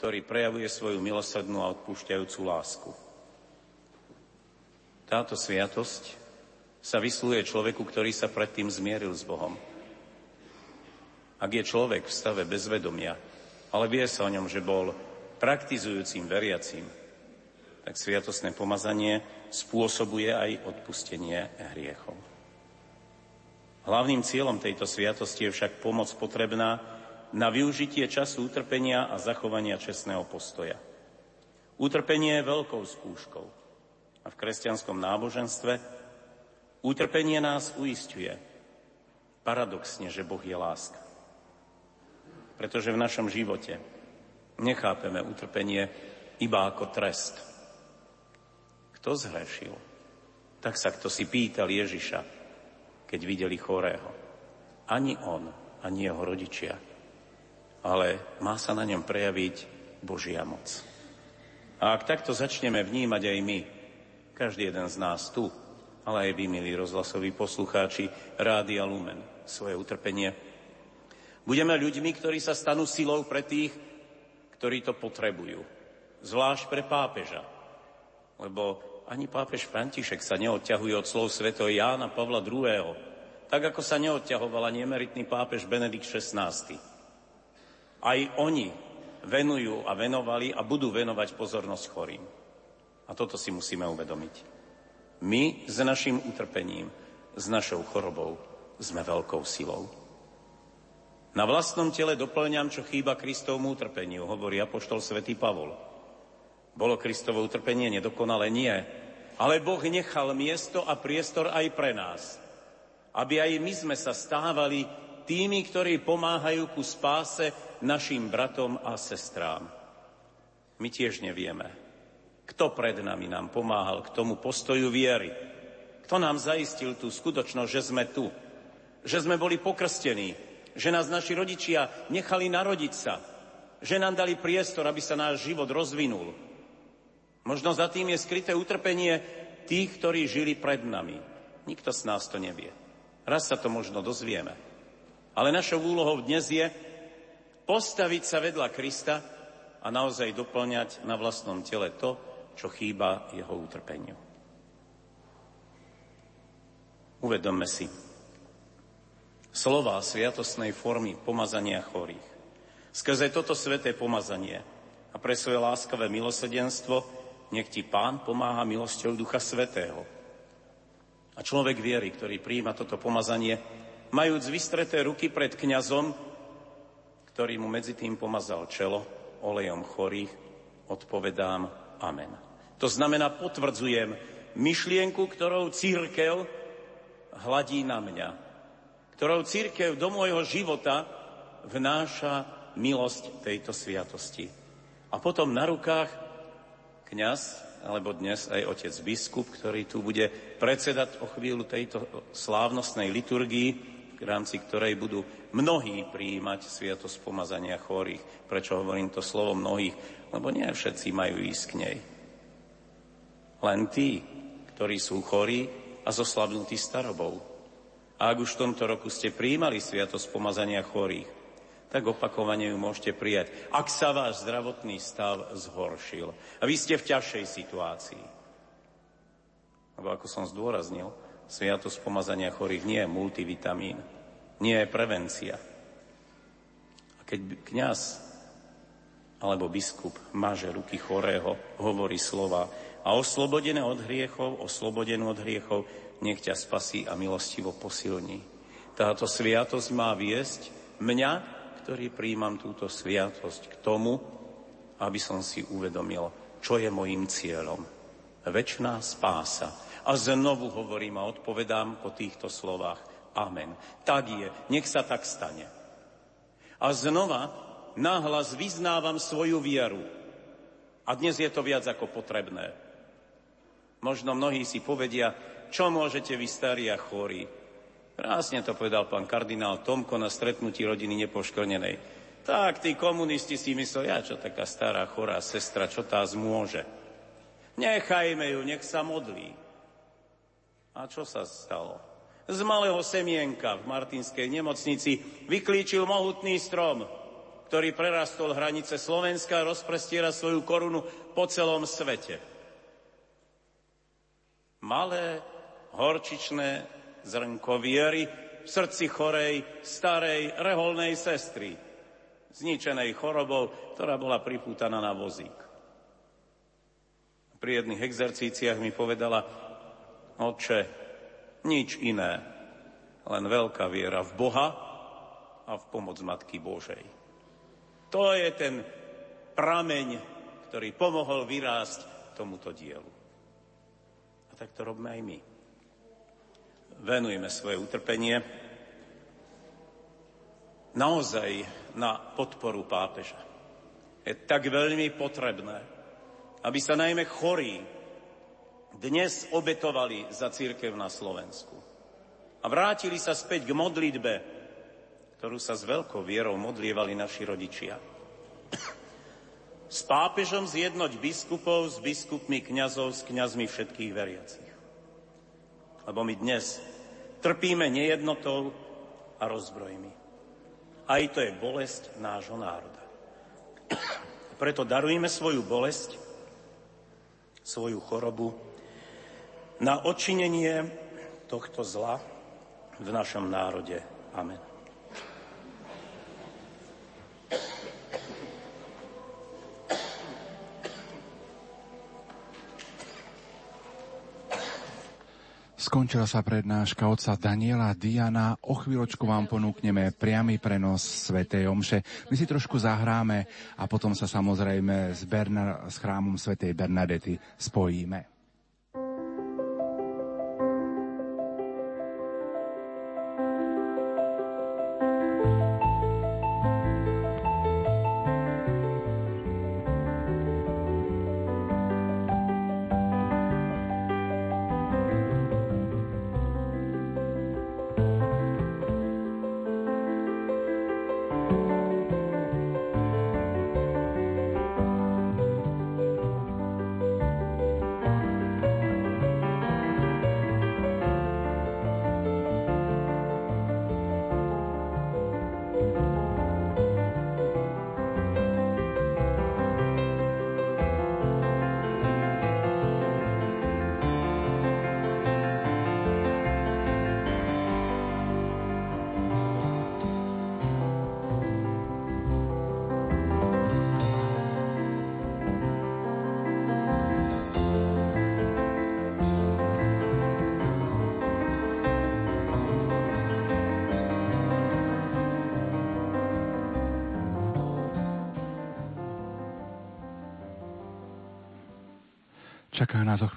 ktorý prejavuje svoju milosrdnú a odpúšťajúcu lásku. Táto sviatosť sa vysluje človeku, ktorý sa predtým zmieril s Bohom. Ak je človek v stave bezvedomia, ale vie sa o ňom, že bol praktizujúcim veriacim, tak sviatosné pomazanie spôsobuje aj odpustenie hriechov. Hlavným cieľom tejto sviatosti je však pomoc potrebná na využitie času utrpenia a zachovania čestného postoja. Utrpenie je veľkou skúškou a v kresťanskom náboženstve utrpenie nás uistuje paradoxne, že Boh je láska. Pretože v našom živote nechápeme utrpenie iba ako trest. Kto zhrešil? Tak sa kto si pýtal Ježiša, keď videli chorého. Ani on, ani jeho rodičia. Ale má sa na ňom prejaviť Božia moc. A ak takto začneme vnímať aj my, každý jeden z nás tu, ale aj vy, milí rozhlasoví poslucháči, Rádia Lumen, svoje utrpenie, budeme ľuďmi, ktorí sa stanú silou pre tých, ktorí to potrebujú. Zvlášť pre pápeža. Lebo ani pápež František sa neodťahuje od slov svätého Jána Pavla II. Tak ako sa neodťahoval ani emeritný pápež Benedikt XVI. Aj oni venujú a venovali a budú venovať pozornosť chorým. A toto si musíme uvedomiť. My s našim utrpením, s našou chorobou sme veľkou silou. Na vlastnom tele doplňam, čo chýba Kristovmu utrpeniu, hovorí apoštol svätý Pavol. Bolo Kristovo utrpenie nedokonale? Nie. Ale Boh nechal miesto a priestor aj pre nás. Aby aj my sme sa stávali tými, ktorí pomáhajú ku spáse našim bratom a sestrám. My tiež nevieme, kto pred nami nám pomáhal k tomu postoju viery. Kto nám zaistil tú skutočnosť, že sme tu, že sme boli pokrstení, že nás naši rodičia nechali narodiť sa, že nám dali priestor, aby sa náš život rozvinul. Možno za tým je skryté utrpenie tých, ktorí žili pred nami. Nikto z nás to nevie. Raz sa to možno dozvieme. Ale našou úlohou dnes je postaviť sa vedľa Krista a naozaj doplňať na vlastnom tele to, čo chýba jeho utrpeniu. Uvedomme si, slova sviatostnej formy pomazania chorých. Skrze toto sveté pomazanie a pre svoje láskavé milosedenstvo nech ti Pán pomáha milosťou Ducha Svetého. A človek viery, ktorý prijíma toto pomazanie, majúc vystreté ruky pred kňazom, ktorý mu medzi tým pomazal čelo olejom chorých, odpovedám Amen. To znamená, potvrdzujem myšlienku, ktorou církev hladí na mňa, ktorou církev do môjho života vnáša milosť tejto sviatosti. A potom na rukách kňaz, alebo dnes aj otec biskup, ktorý tu bude predsedať o chvíľu tejto slávnostnej liturgii, v rámci ktorej budú mnohí prijímať sviatosť pomazania chorých. Prečo hovorím to slovo mnohých? Lebo nie všetci majú ísť k nej. Len tí, ktorí sú chorí a zoslavnutí starobou. A ak už v tomto roku ste prijímali sviatosť pomazania chorých, tak opakovane ju môžete prijať, ak sa váš zdravotný stav zhoršil. A vy ste v ťažšej situácii. Lebo ako som zdôraznil, sviatosť pomazania chorých nie je multivitamín, nie je prevencia. A keď kňaz alebo biskup maže ruky chorého, hovorí slova a oslobodené od hriechov, oslobodenú od hriechov, nech ťa spasí a milostivo posilní. Táto sviatosť má viesť mňa, ktorý príjmam túto sviatosť k tomu, aby som si uvedomil, čo je mojim cieľom. Večná spása. A znovu hovorím a odpovedám po týchto slovách. Amen. Tak je. Nech sa tak stane. A znova nahlas vyznávam svoju vieru. A dnes je to viac ako potrebné. Možno mnohí si povedia, čo môžete vy starí a chorí? Krásne to povedal pán kardinál Tomko na stretnutí rodiny nepoškornenej. Tak, tí komunisti si mysleli, ja čo taká stará, chorá sestra, čo tá zmôže. Nechajme ju, nech sa modlí. A čo sa stalo? Z malého semienka v Martinskej nemocnici vyklíčil mohutný strom, ktorý prerastol hranice Slovenska a rozprestiera svoju korunu po celom svete. Malé horčičné zrnko viery v srdci chorej, starej, reholnej sestry, zničenej chorobou, ktorá bola pripútaná na vozík. Pri jedných exercíciách mi povedala, oče, nič iné, len veľká viera v Boha a v pomoc Matky Božej. To je ten prameň, ktorý pomohol vyrásť tomuto dielu. A tak to robíme aj my venujeme svoje utrpenie naozaj na podporu pápeža. Je tak veľmi potrebné, aby sa najmä chorí dnes obetovali za církev na Slovensku a vrátili sa späť k modlitbe, ktorú sa s veľkou vierou modlievali naši rodičia. S pápežom zjednoť biskupov, s biskupmi kňazov, s kňazmi všetkých veriacich. Lebo my dnes trpíme nejednotou a rozbrojmi. Aj to je bolesť nášho národa. Preto darujeme svoju bolesť, svoju chorobu na odčinenie tohto zla v našom národe. Amen. Skončila sa prednáška otca Daniela Diana. O chvíľočku vám ponúkneme priamy prenos Svetej Omše. My si trošku zahráme a potom sa samozrejme s, Bernar- s chrámom Svetej Bernadety spojíme.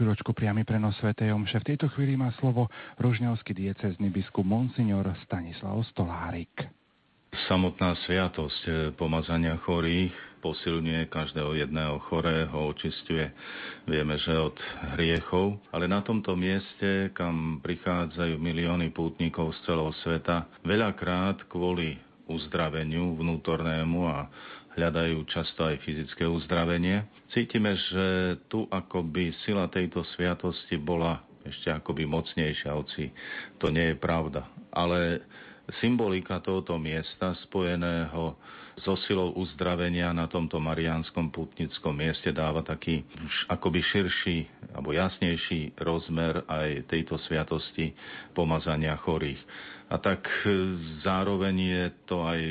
Chvíľočku priamy prenos Sv. Omše. V tejto chvíli má slovo rožňavský diecezny biskup Monsignor Stanislav Stolárik. Samotná sviatosť eh, pomazania chorých posilňuje každého jedného chorého, očistuje, vieme, že od hriechov, ale na tomto mieste, kam prichádzajú milióny pútnikov z celého sveta, veľakrát kvôli uzdraveniu vnútornému a hľadajú často aj fyzické uzdravenie. Cítime, že tu akoby sila tejto sviatosti bola ešte akoby mocnejšia, hoci to nie je pravda. Ale symbolika tohoto miesta spojeného so silou uzdravenia na tomto mariánskom putnickom mieste dáva taký akoby širší alebo jasnejší rozmer aj tejto sviatosti pomazania chorých. A tak zároveň je to aj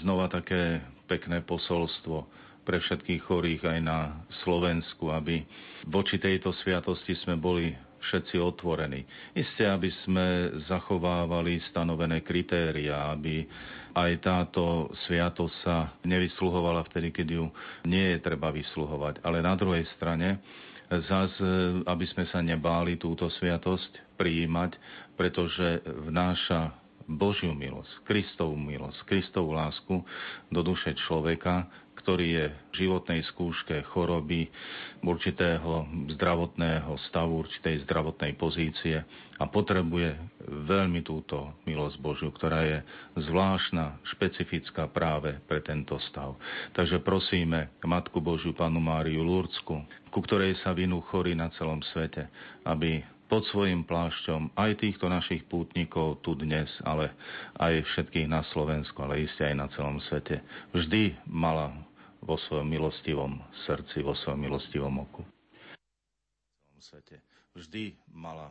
znova také pekné posolstvo pre všetkých chorých aj na Slovensku, aby voči tejto sviatosti sme boli všetci otvorení. Isté, aby sme zachovávali stanovené kritéria, aby aj táto sviatosť sa nevysluhovala vtedy, keď ju nie je treba vysluhovať. Ale na druhej strane, zás, aby sme sa nebáli túto sviatosť prijímať, pretože vnáša Božiu milosť, Kristovú milosť, Kristovú lásku do duše človeka, ktorý je v životnej skúške choroby, určitého zdravotného stavu, určitej zdravotnej pozície a potrebuje veľmi túto milosť Božiu, ktorá je zvláštna, špecifická práve pre tento stav. Takže prosíme Matku Božiu, Panu Máriu Lurcku, ku ktorej sa vinú chorí na celom svete, aby pod svojim plášťom aj týchto našich pútnikov tu dnes, ale aj všetkých na Slovensku, ale iste aj na celom svete. Vždy mala vo svojom milostivom srdci, vo svojom milostivom oku. Vždy mala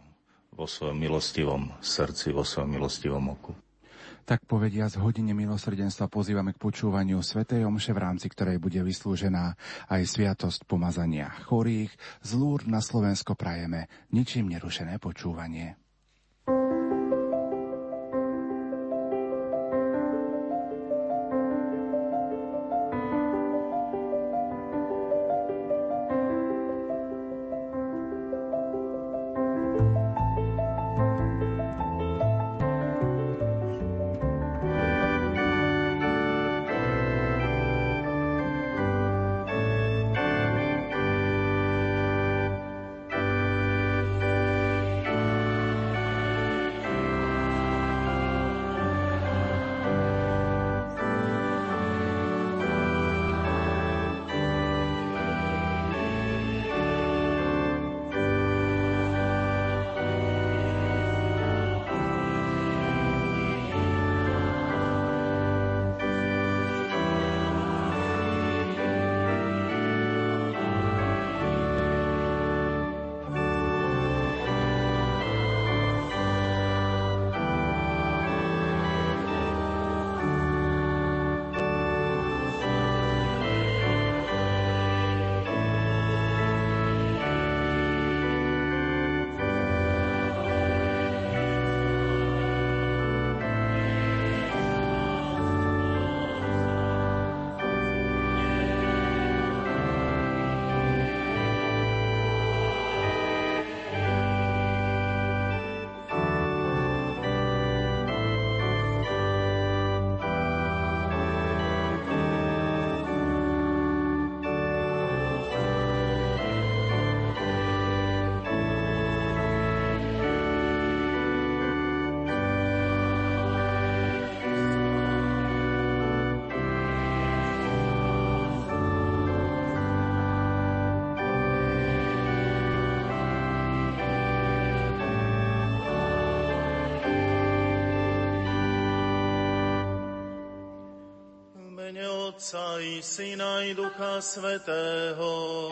vo svojom milostivom srdci, vo svojom milostivom oku. Tak povedia z hodine milosrdenstva pozývame k počúvaniu Svetej Omše, v rámci ktorej bude vyslúžená aj sviatosť pomazania chorých. Z Lúr na Slovensko prajeme ničím nerušené počúvanie. Syna i Ducha Svetého.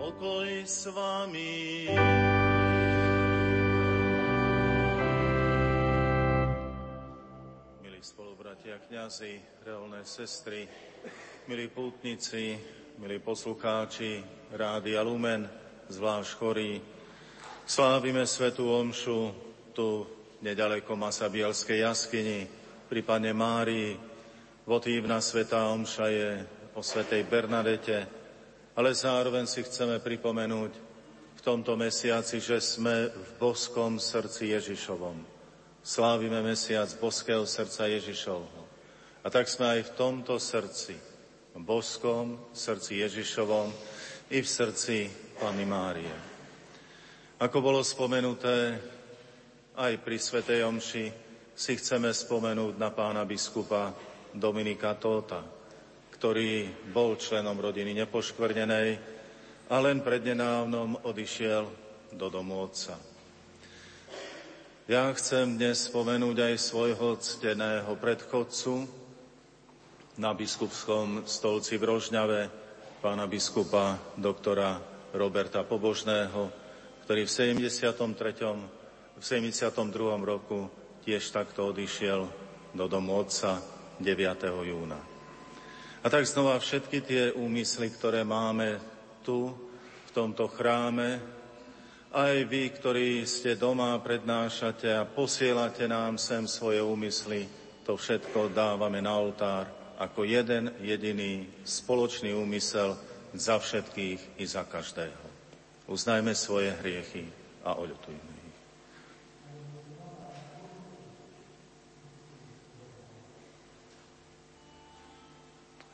Pokoj s vami. Milí spolubratia, kňazi, reálne sestry, milí pútnici, milí poslucháči, Rádia Lumen, zvlášť chorí, slávime Svetú Omšu tu nedaleko Masabielskej jaskyni, pri Pane Márii, votívna Svetá Omša je o Svetej Bernadete, ale zároveň si chceme pripomenúť v tomto mesiaci, že sme v boskom srdci Ježišovom. Slávime mesiac boského srdca Ježišovho. A tak sme aj v tomto srdci, v boskom srdci Ježišovom i v srdci Pany Márie. Ako bolo spomenuté, aj pri Svetej Omši si chceme spomenúť na pána biskupa Dominika Tóta, ktorý bol členom rodiny nepoškvrnenej a len prednedávnom odišiel do domu otca. Ja chcem dnes spomenúť aj svojho cteného predchodcu na biskupskom stolci v Rožňave, pána biskupa doktora Roberta Pobožného, ktorý v 73 v 72. roku tiež takto odišiel do domu otca 9. júna. A tak znova všetky tie úmysly, ktoré máme tu, v tomto chráme, aj vy, ktorí ste doma, prednášate a posielate nám sem svoje úmysly, to všetko dávame na oltár ako jeden jediný spoločný úmysel za všetkých i za každého. Uznajme svoje hriechy a oľutujme.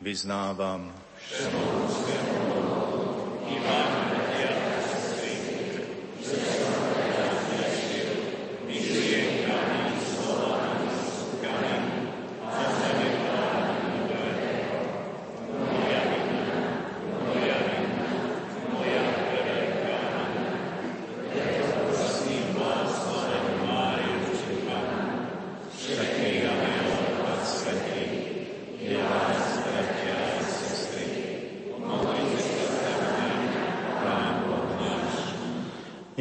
Vyznávam. Všemohúcemu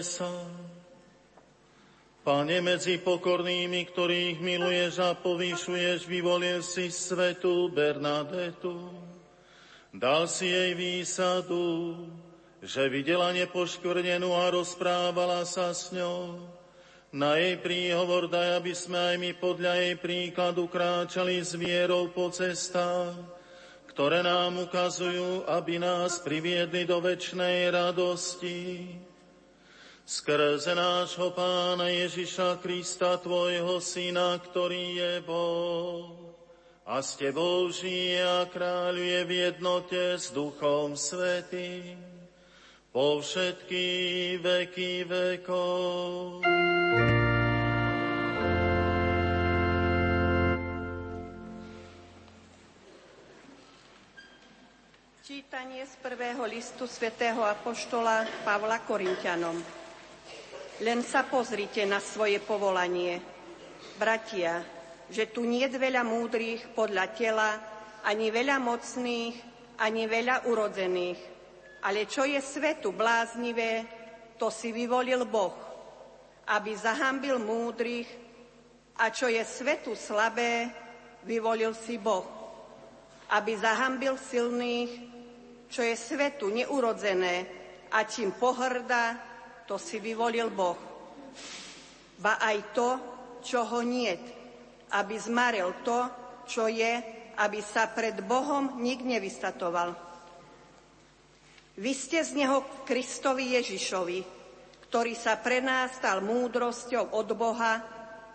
Modlíme sa. Pane, medzi pokornými, ktorých miluješ a povýšuješ, vyvolil si svetu Bernadetu. Dal si jej výsadu, že videla nepoškvrnenú a rozprávala sa s ňou. Na jej príhovor daj, aby sme aj my podľa jej príkladu kráčali s vierou po cestách, ktoré nám ukazujú, aby nás priviedli do väčšnej radosti skrze nášho Pána Ježiša Krista, Tvojho Syna, ktorý je Boh a s Tebou žije a kráľuje v jednote s Duchom Svetým po všetky veky vekov. Čítanie z prvého listu svätého Apoštola Pavla Korintianom. Len sa pozrite na svoje povolanie. Bratia, že tu nie je veľa múdrych podľa tela, ani veľa mocných, ani veľa urodzených. Ale čo je svetu bláznivé, to si vyvolil Boh, aby zahambil múdrych, a čo je svetu slabé, vyvolil si Boh, aby zahambil silných, čo je svetu neurodzené a čím pohrda, to si vyvolil Boh. Ba aj to, čo ho niet, aby zmaril to, čo je, aby sa pred Bohom nik nevystatoval. Vy ste z neho Kristovi Ježišovi, ktorý sa pre nás stal múdrosťou od Boha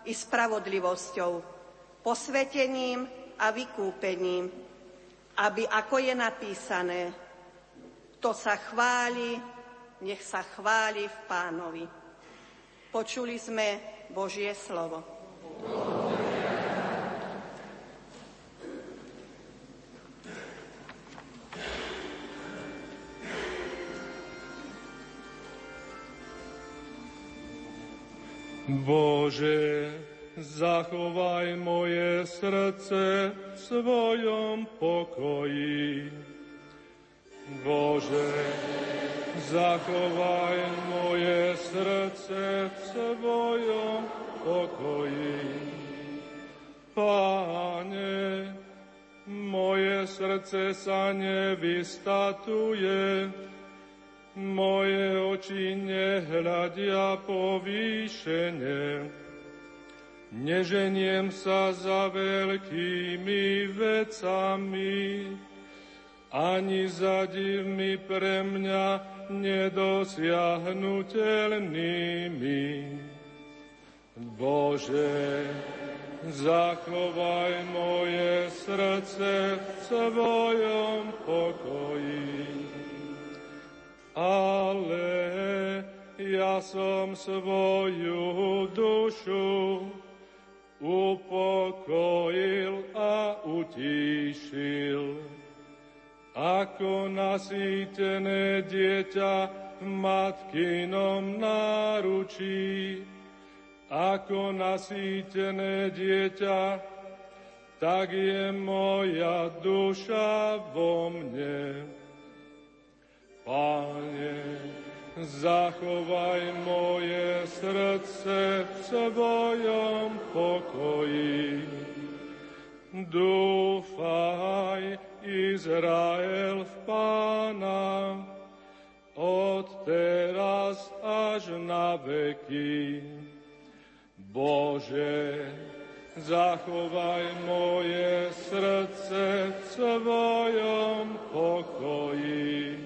i spravodlivosťou, posvetením a vykúpením, aby, ako je napísané, kto sa chváli, nech sa chváli v pánovi. Počuli sme Božie slovo. Bože, zachovaj moje srdce v svojom pokoji. Bože, zachovaj moje srdce v svojom pokoji. Páne, moje srdce sa nevystatuje, moje oči nehľadia povýšenie. Neženiem sa za veľkými vecami, ani za divmi pre mňa nedosiahnutelnými. Bože, zachovaj moje srdce v svojom pokoji. Ale ja som svoju dušu upokojil a utíšil. Ako nasýtené dieťa v matkinom náručí, ako nasýtené dieťa, tak je moja duša vo mne. Pane, zachovaj moje srdce v svojom pokoji. Dúfaj, Izrael v Pána, od teraz až na veky. Bože, zachovaj moje srdce v svojom pokoji.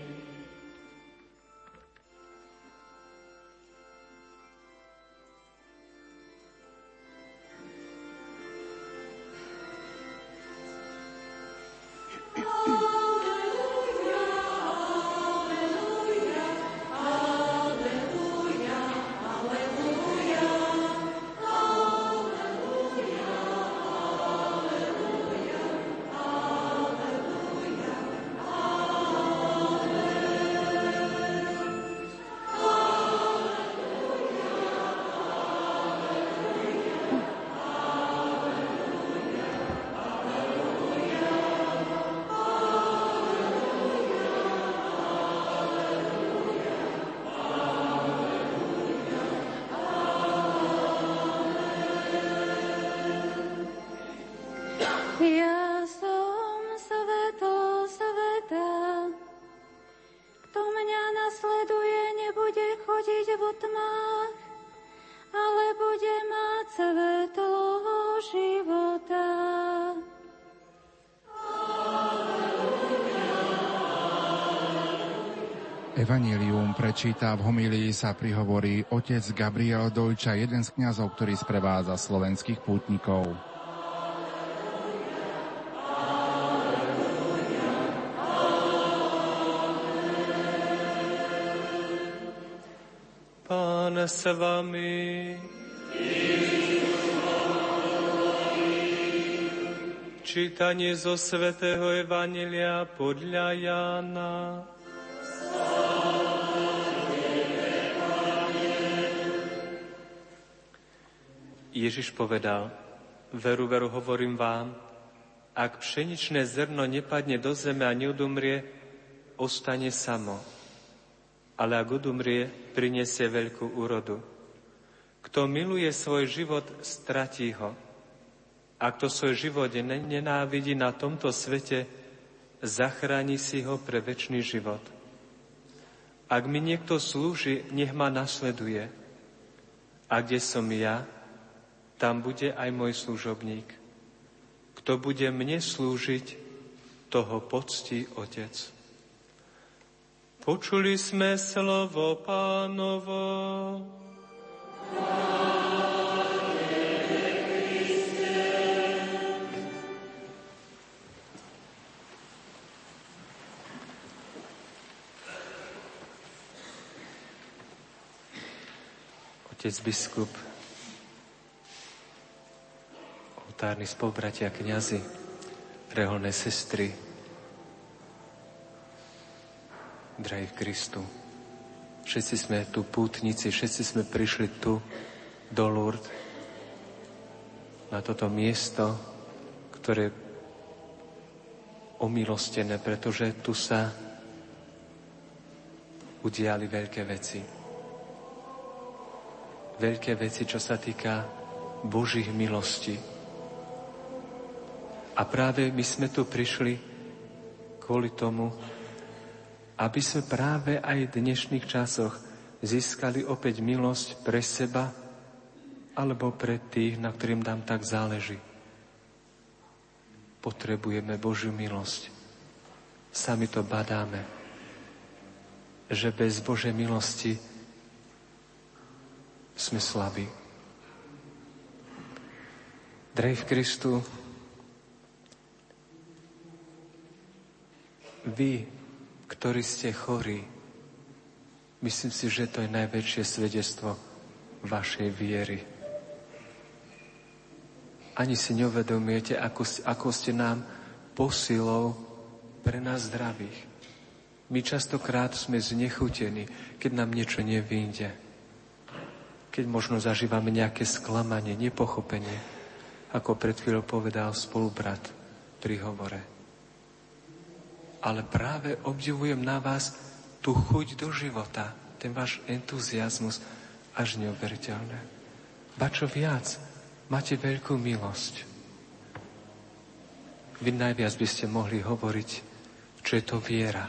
Prečíta v homílii sa prihovorí otec Gabriel Dojča, jeden z kňazov, ktorý sprevádza slovenských pútnikov. Pán s vami. Čítanie zo svätého Evanelia podľa Jána. Ježiš povedal, veru, veru hovorím vám, ak pšeničné zrno nepadne do zeme a neodumrie, ostane samo. Ale ak odumrie, prinesie veľkú úrodu. Kto miluje svoj život, stratí ho. A kto svoj život nenávidí na tomto svete, zachráni si ho pre väčší život. Ak mi niekto slúži, nech ma nasleduje. A kde som ja, tam bude aj môj služobník. Kto bude mne slúžiť, toho poctí Otec. Počuli sme slovo pánovo. Otec biskup, oltárni spolubratia, kniazy, reholné sestry, drahí v Kristu. Všetci sme tu pútnici, všetci sme prišli tu do Lourdes, na toto miesto, ktoré omilostené, pretože tu sa udiali veľké veci. Veľké veci, čo sa týka Božích milostí. A práve my sme tu prišli kvôli tomu, aby sme práve aj v dnešných časoch získali opäť milosť pre seba alebo pre tých, na ktorým nám tak záleží. Potrebujeme Božiu milosť. Sami to badáme, že bez Božej milosti sme slabí. Drahý v Kristu, Vy, ktorí ste chorí, myslím si, že to je najväčšie svedectvo vašej viery. Ani si neuvedomujete, ako, ako ste nám posilou pre nás zdravých. My častokrát sme znechutení, keď nám niečo nevýjde. Keď možno zažívame nejaké sklamanie, nepochopenie, ako pred chvíľou povedal spolubrat pri hovore ale práve obdivujem na vás tú chuť do života, ten váš entuziasmus až neuveriteľné. Ba čo viac, máte veľkú milosť. Vy najviac by ste mohli hovoriť, čo je to viera.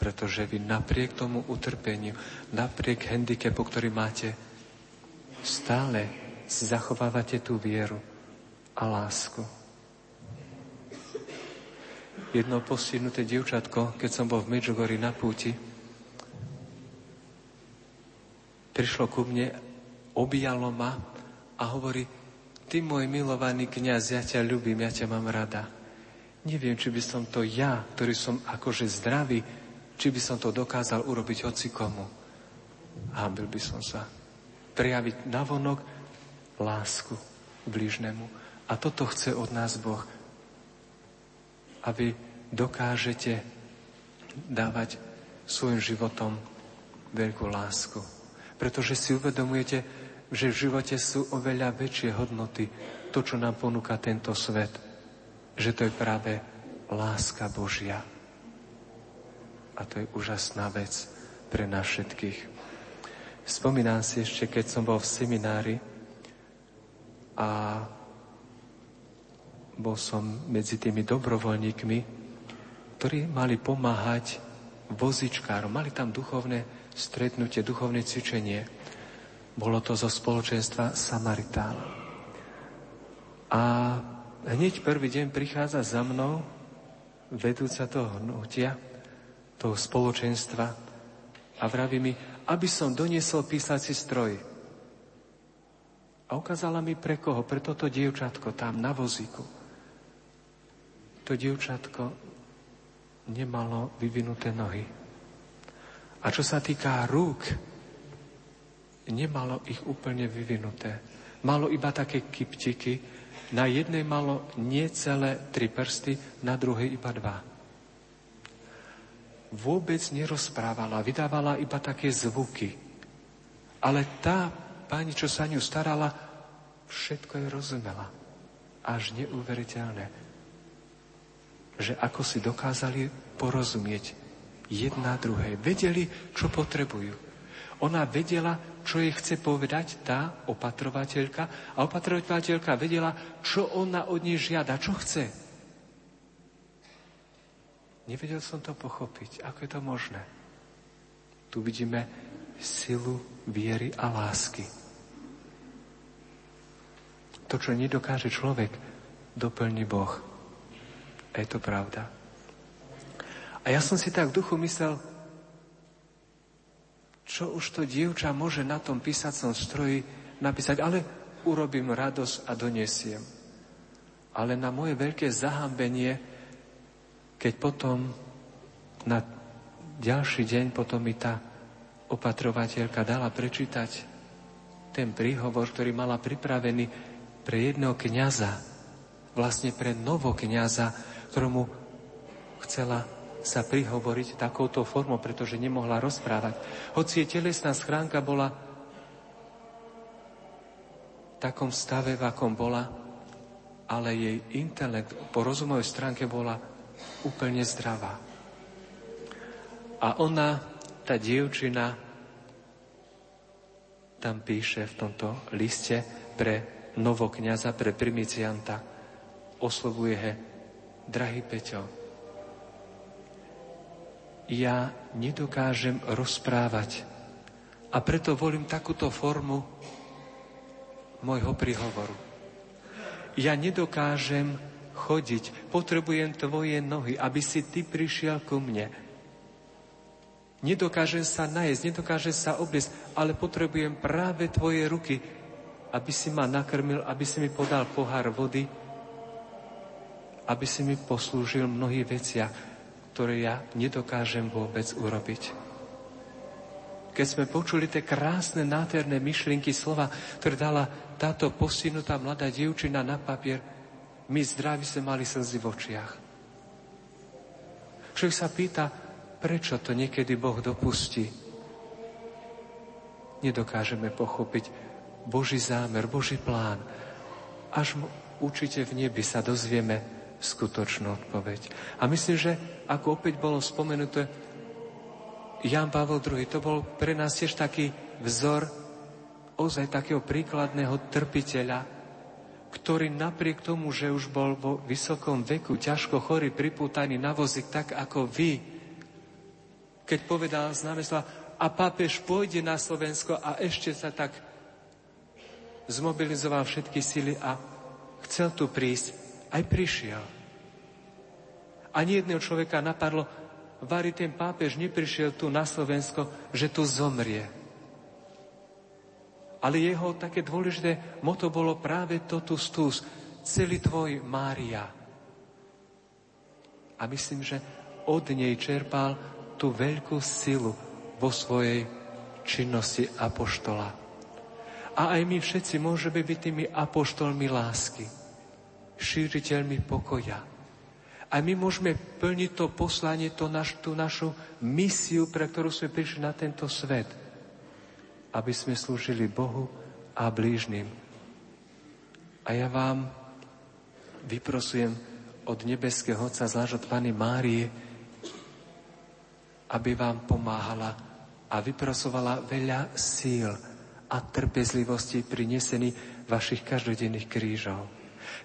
Pretože vy napriek tomu utrpeniu, napriek handicapu, ktorý máte, stále zachovávate tú vieru a lásku jedno postihnuté dievčatko, keď som bol v Medžugori na púti, prišlo ku mne, obijalo ma a hovorí, ty môj milovaný kniaz, ja ťa ľúbim, ja ťa mám rada. Neviem, či by som to ja, ktorý som akože zdravý, či by som to dokázal urobiť hoci komu. Hábil by som sa. Prejaviť navonok lásku blížnemu. A toto chce od nás Boh a vy dokážete dávať svojim životom veľkú lásku. Pretože si uvedomujete, že v živote sú oveľa väčšie hodnoty to, čo nám ponúka tento svet. Že to je práve láska Božia. A to je úžasná vec pre nás všetkých. Spomínam si ešte, keď som bol v seminári a bol som medzi tými dobrovoľníkmi, ktorí mali pomáhať vozičkárom. Mali tam duchovné stretnutie, duchovné cvičenie. Bolo to zo spoločenstva Samaritán. A hneď prvý deň prichádza za mnou vedúca toho hnutia, toho spoločenstva a vraví mi, aby som doniesol písací stroj. A ukázala mi pre koho? Pre toto dievčatko tam na vozíku to dievčatko nemalo vyvinuté nohy. A čo sa týka rúk, nemalo ich úplne vyvinuté. Malo iba také kyptiky, na jednej malo nie celé tri prsty, na druhej iba dva. Vôbec nerozprávala, vydávala iba také zvuky. Ale tá pani, čo sa ňu starala, všetko je rozumela. Až neuveriteľné že ako si dokázali porozumieť jedna druhej. Vedeli, čo potrebujú. Ona vedela, čo jej chce povedať tá opatrovateľka a opatrovateľka vedela, čo ona od nej žiada, čo chce. Nevedel som to pochopiť. Ako je to možné? Tu vidíme silu viery a lásky. To, čo nedokáže človek, doplní Boh. A je to pravda. A ja som si tak v duchu myslel, čo už to dievča môže na tom písacom stroji napísať, ale urobím radosť a donesiem. Ale na moje veľké zahambenie, keď potom na ďalší deň potom mi tá opatrovateľka dala prečítať ten príhovor, ktorý mala pripravený pre jedného kniaza, vlastne pre novo kniaza, ktorému chcela sa prihovoriť takouto formou, pretože nemohla rozprávať. Hoci jej telesná schránka bola v takom stave, v akom bola, ale jej intelekt po rozumovej stránke bola úplne zdravá. A ona, tá dievčina, tam píše v tomto liste pre novokňaza, pre primicianta, oslovuje he, drahý Peťo, ja nedokážem rozprávať. A preto volím takúto formu môjho prihovoru. Ja nedokážem chodiť, potrebujem tvoje nohy, aby si ty prišiel ku mne. Nedokážem sa najesť, nedokážem sa obliecť, ale potrebujem práve tvoje ruky, aby si ma nakrmil, aby si mi podal pohár vody, aby si mi poslúžil v mnohých veciach ktoré ja nedokážem vôbec urobiť. Keď sme počuli tie krásne, nádherné myšlienky slova, ktoré dala táto postihnutá mladá dievčina na papier, my zdraví sme mali slzy v očiach. Človek sa pýta, prečo to niekedy Boh dopustí. Nedokážeme pochopiť Boží zámer, Boží plán. Až určite v nebi sa dozvieme, skutočnú odpoveď. A myslím, že ako opäť bolo spomenuté, Jan Pavel II, to bol pre nás tiež taký vzor ozaj takého príkladného trpiteľa, ktorý napriek tomu, že už bol vo vysokom veku, ťažko chorý, pripútaný na vozik, tak ako vy, keď povedal z námesla, a pápež pôjde na Slovensko a ešte sa tak zmobilizoval všetky sily a chcel tu prísť, aj prišiel. Ani jedného človeka napadlo, Vary ten pápež neprišiel tu na Slovensko, že tu zomrie. Ale jeho také dôležité moto bolo práve totus tus, celý tvoj Mária. A myslím, že od nej čerpal tú veľkú silu vo svojej činnosti apoštola. A aj my všetci môžeme byť tými apoštolmi lásky šíriteľmi pokoja. A my môžeme plniť to poslanie, to naš, tú našu misiu, pre ktorú sme prišli na tento svet. Aby sme slúžili Bohu a blížnym. A ja vám vyprosujem od nebeského Otca, zvlášť od Pany Márie, aby vám pomáhala a vyprosovala veľa síl a trpezlivosti pri nesení vašich každodenných krížov.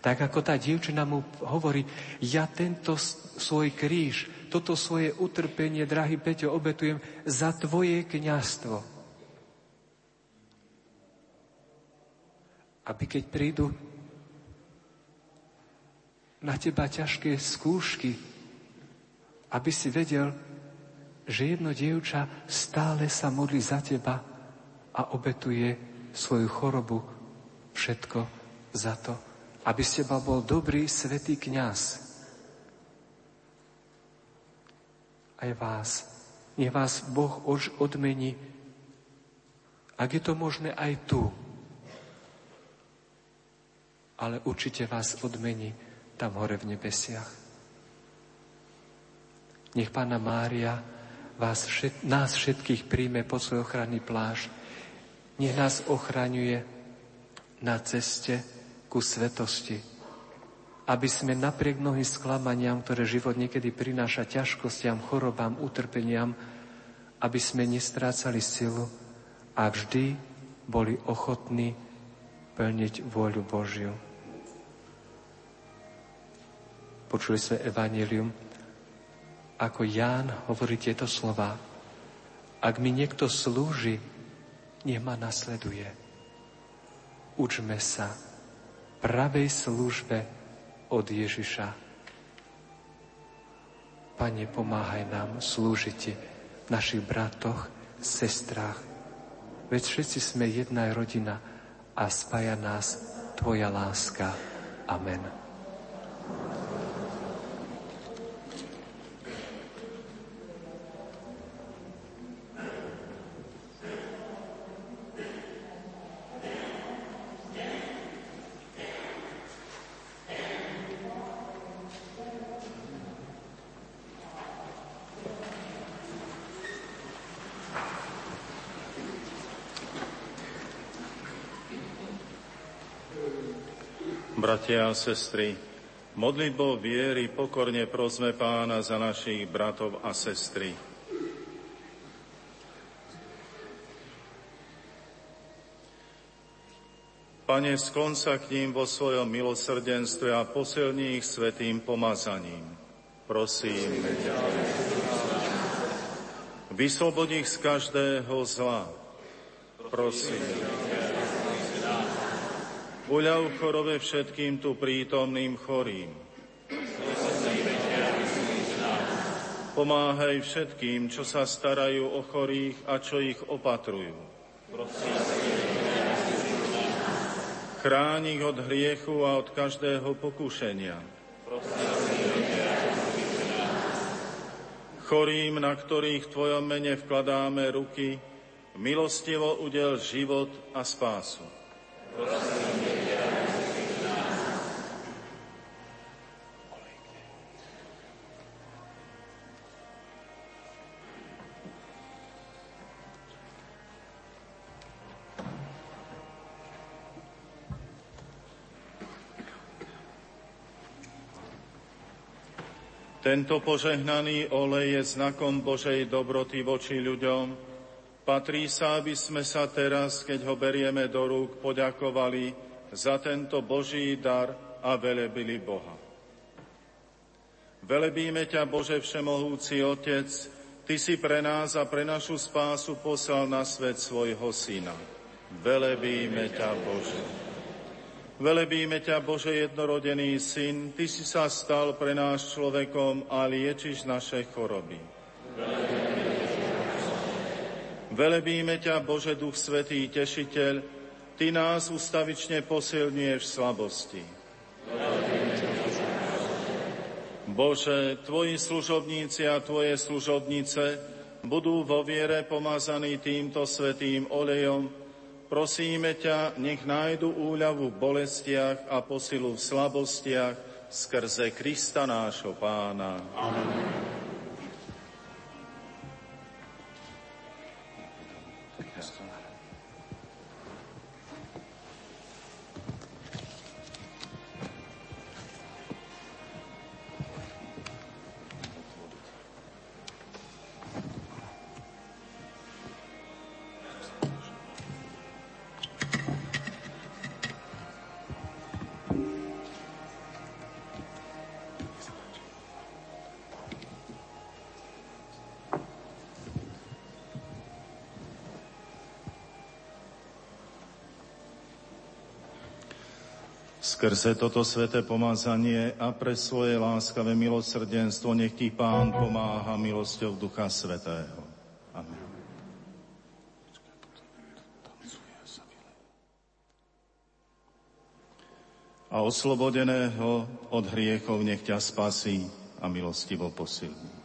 Tak ako tá dievčina mu hovorí, ja tento svoj kríž, toto svoje utrpenie, drahý Peťo, obetujem za tvoje kniastvo. Aby keď prídu na teba ťažké skúšky, aby si vedel, že jedno dievča stále sa modlí za teba a obetuje svoju chorobu všetko za to, aby z teba bol dobrý svetý kňaz. Aj vás. Nech vás Boh už odmení, ak je to možné aj tu. Ale určite vás odmení tam hore v nebesiach. Nech Pána Mária vás všet, nás všetkých príjme pod svoj ochranný pláž. Nech nás ochraňuje na ceste, ku svetosti. Aby sme napriek mnohým sklamaniam, ktoré život niekedy prináša ťažkostiam, chorobám, utrpeniam, aby sme nestrácali silu a vždy boli ochotní plniť vôľu Božiu. Počuli sme evanelium ako Ján hovorí tieto slova. Ak mi niekto slúži, nech ma nasleduje. Učme sa pravej službe od Ježiša. Pane, pomáhaj nám slúžiť našich bratoch, sestrách. Veď všetci sme jedna rodina a spája nás Tvoja láska. Amen. Bratia a sestry, modlitbou viery pokorne prosme pána za našich bratov a sestry. Pane, sklon sa k ním vo svojom milosrdenstve a posilní ich svetým pomazaním. Prosím, vyslobod ich z každého zla. Prosím. Uľav chorobe všetkým tu prítomným chorým. Pomáhaj všetkým, čo sa starajú o chorých a čo ich opatrujú. Chráň ich od hriechu a od každého pokušenia. Chorým, na ktorých v Tvojom mene vkladáme ruky, milostivo udel život a spásu. Prosím, Tento požehnaný olej je znakom Božej dobroty voči ľuďom. Patrí sa, aby sme sa teraz, keď ho berieme do rúk, poďakovali za tento Boží dar a velebili Boha. Velebíme ťa, Bože Všemohúci Otec, Ty si pre nás a pre našu spásu poslal na svet svojho Syna. Velebíme ťa, Bože. Velebíme ťa, Bože jednorodený Syn, Ty si sa stal pre nás človekom a liečiš naše choroby. Velebíme ťa, Bože Duch Svetý, Tešiteľ, Ty nás ustavične posilňuješ v slabosti. Bože, Tvoji služobníci a Tvoje služobnice budú vo viere pomazaní týmto svetým olejom, Prosíme ťa, nech nájdu úľavu v bolestiach a posilu v slabostiach skrze Krista nášho pána. Amen. Skrze toto sveté pomazanie a pre svoje láskavé milosrdenstvo nech ti Pán pomáha milosťou Ducha Svetého. Amen. A oslobodeného od hriechov nech ťa spasí a milostivo posilní.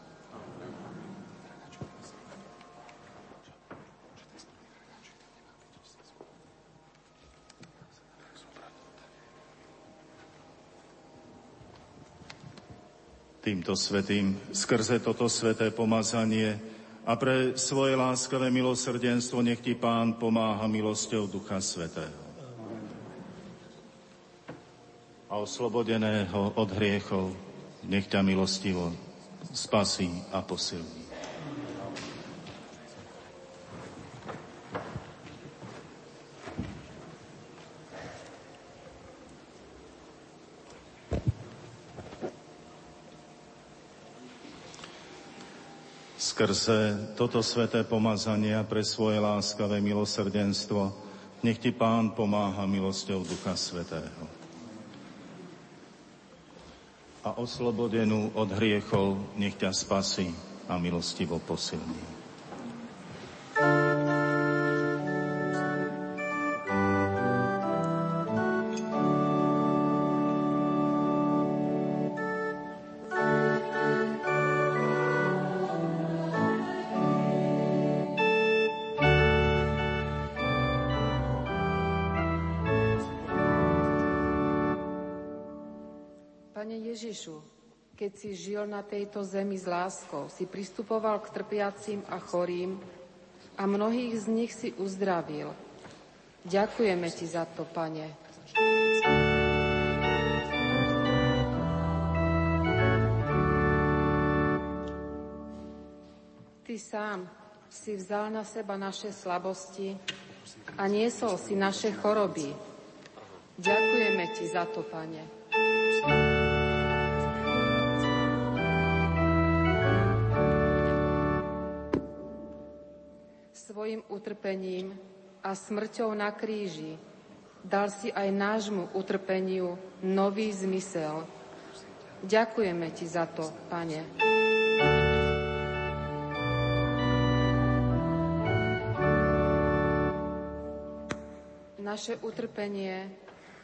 Týmto svetým, skrze toto sveté pomazanie a pre svoje láskavé milosrdenstvo nech ti Pán pomáha milosťou Ducha Svetého. A oslobodeného od hriechov nech ťa milostivo spasí a posilní. Skrze toto sveté pomazanie a pre svoje láskavé milosrdenstvo, nech ti Pán pomáha milosťou Ducha Svetého. A oslobodenú od hriechov nech ťa spasí a milostivo posilní. Ježišu, keď si žil na tejto zemi s láskou, si pristupoval k trpiacim a chorým a mnohých z nich si uzdravil. Ďakujeme Ti za to, Pane. Ty sám si vzal na seba naše slabosti a niesol si naše choroby. Ďakujeme Ti za to, Pane. Svojim utrpením a smrťou na kríži dal si aj nášmu utrpeniu nový zmysel. Ďakujeme Ti za to, Pane. Naše utrpenie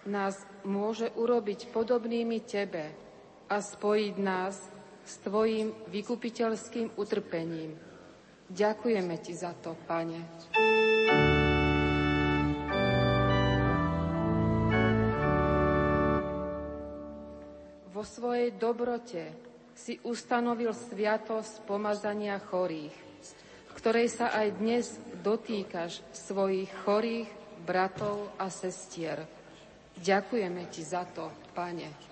nás môže urobiť podobnými Tebe a spojiť nás s Tvojim vykupiteľským utrpením. Ďakujeme Ti za to, Pane. Vo svojej dobrote si ustanovil sviatosť pomazania chorých, v ktorej sa aj dnes dotýkaš svojich chorých bratov a sestier. Ďakujeme Ti za to, Pane.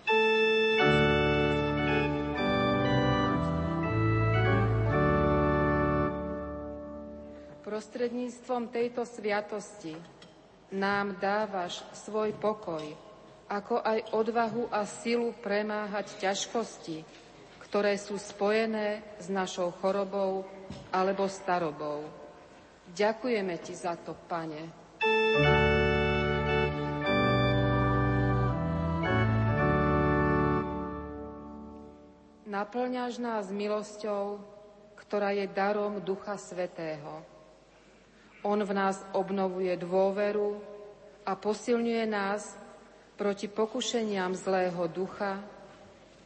Prostredníctvom tejto sviatosti nám dávaš svoj pokoj, ako aj odvahu a silu premáhať ťažkosti, ktoré sú spojené s našou chorobou alebo starobou. Ďakujeme Ti za to, Pane. Naplňaš nás milosťou, ktorá je darom Ducha Svetého. On v nás obnovuje dôveru a posilňuje nás proti pokušeniam zlého ducha,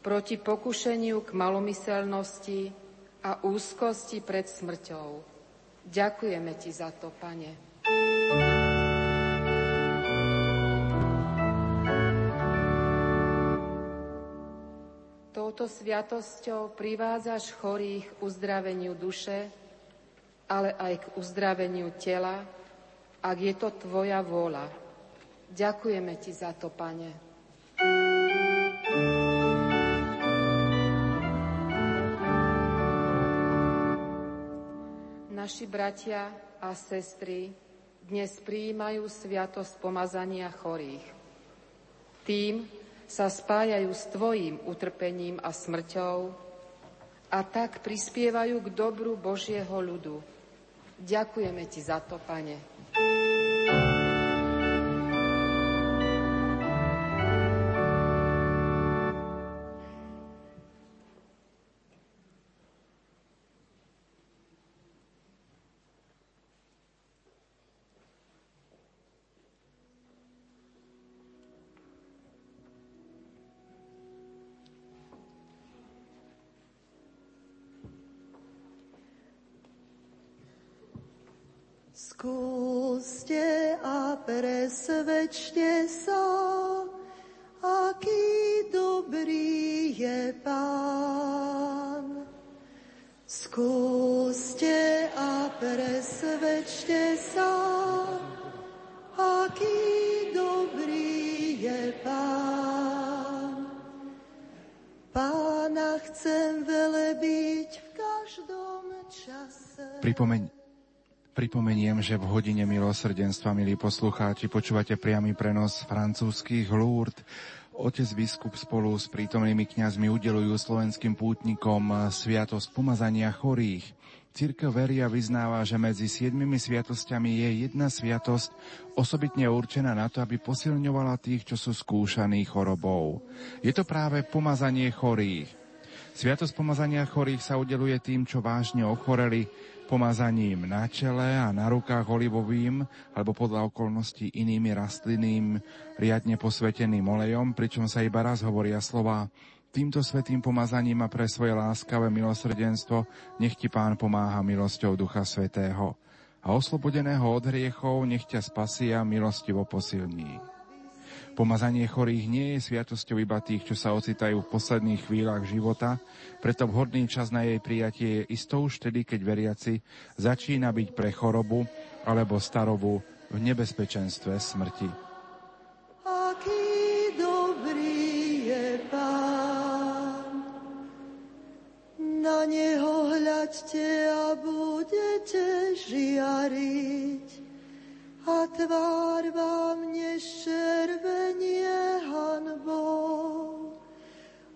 proti pokušeniu k malomyselnosti a úzkosti pred smrťou. Ďakujeme Ti za to, Pane. Touto sviatosťou privádzaš chorých uzdraveniu duše, ale aj k uzdraveniu tela, ak je to Tvoja vôľa. Ďakujeme Ti za to, Pane. Naši bratia a sestry dnes prijímajú sviatosť pomazania chorých. Tým sa spájajú s Tvojim utrpením a smrťou a tak prispievajú k dobru Božieho ľudu Ďakujeme Ti za to, Pane. Skúste a presvedčte sa, aký dobrý je Pán. Skúste a presvedčte sa, aký dobrý je Pán. Pána chcem velebiť v každom čase. Pripomeň, Pripomeniem, že v hodine milosrdenstva, milí poslucháči, počúvate priamy prenos francúzských lúrd. Otec biskup spolu s prítomnými kňazmi udelujú slovenským pútnikom sviatosť pomazania chorých. Církev verí a vyznáva, že medzi siedmimi sviatosťami je jedna sviatosť osobitne určená na to, aby posilňovala tých, čo sú skúšaní chorobou. Je to práve pomazanie chorých. Sviatosť pomazania chorých sa udeluje tým, čo vážne ochoreli, pomazaním na čele a na rukách olivovým alebo podľa okolností inými rastlinným riadne posveteným olejom, pričom sa iba raz hovoria slova Týmto svetým pomazaním a pre svoje láskavé milosrdenstvo nech ti Pán pomáha milosťou Ducha Svetého. A oslobodeného od hriechov nech ťa spasí a milostivo posilní. Pomazanie chorých nie je sviatosťou iba tých, čo sa ocitajú v posledných chvíľach života, preto vhodný čas na jej prijatie je isto už vtedy, keď veriaci začína byť pre chorobu alebo starobu v nebezpečenstve smrti. Na neho hľaďte a budete žiariť a tvár vám neščervenie hanbou.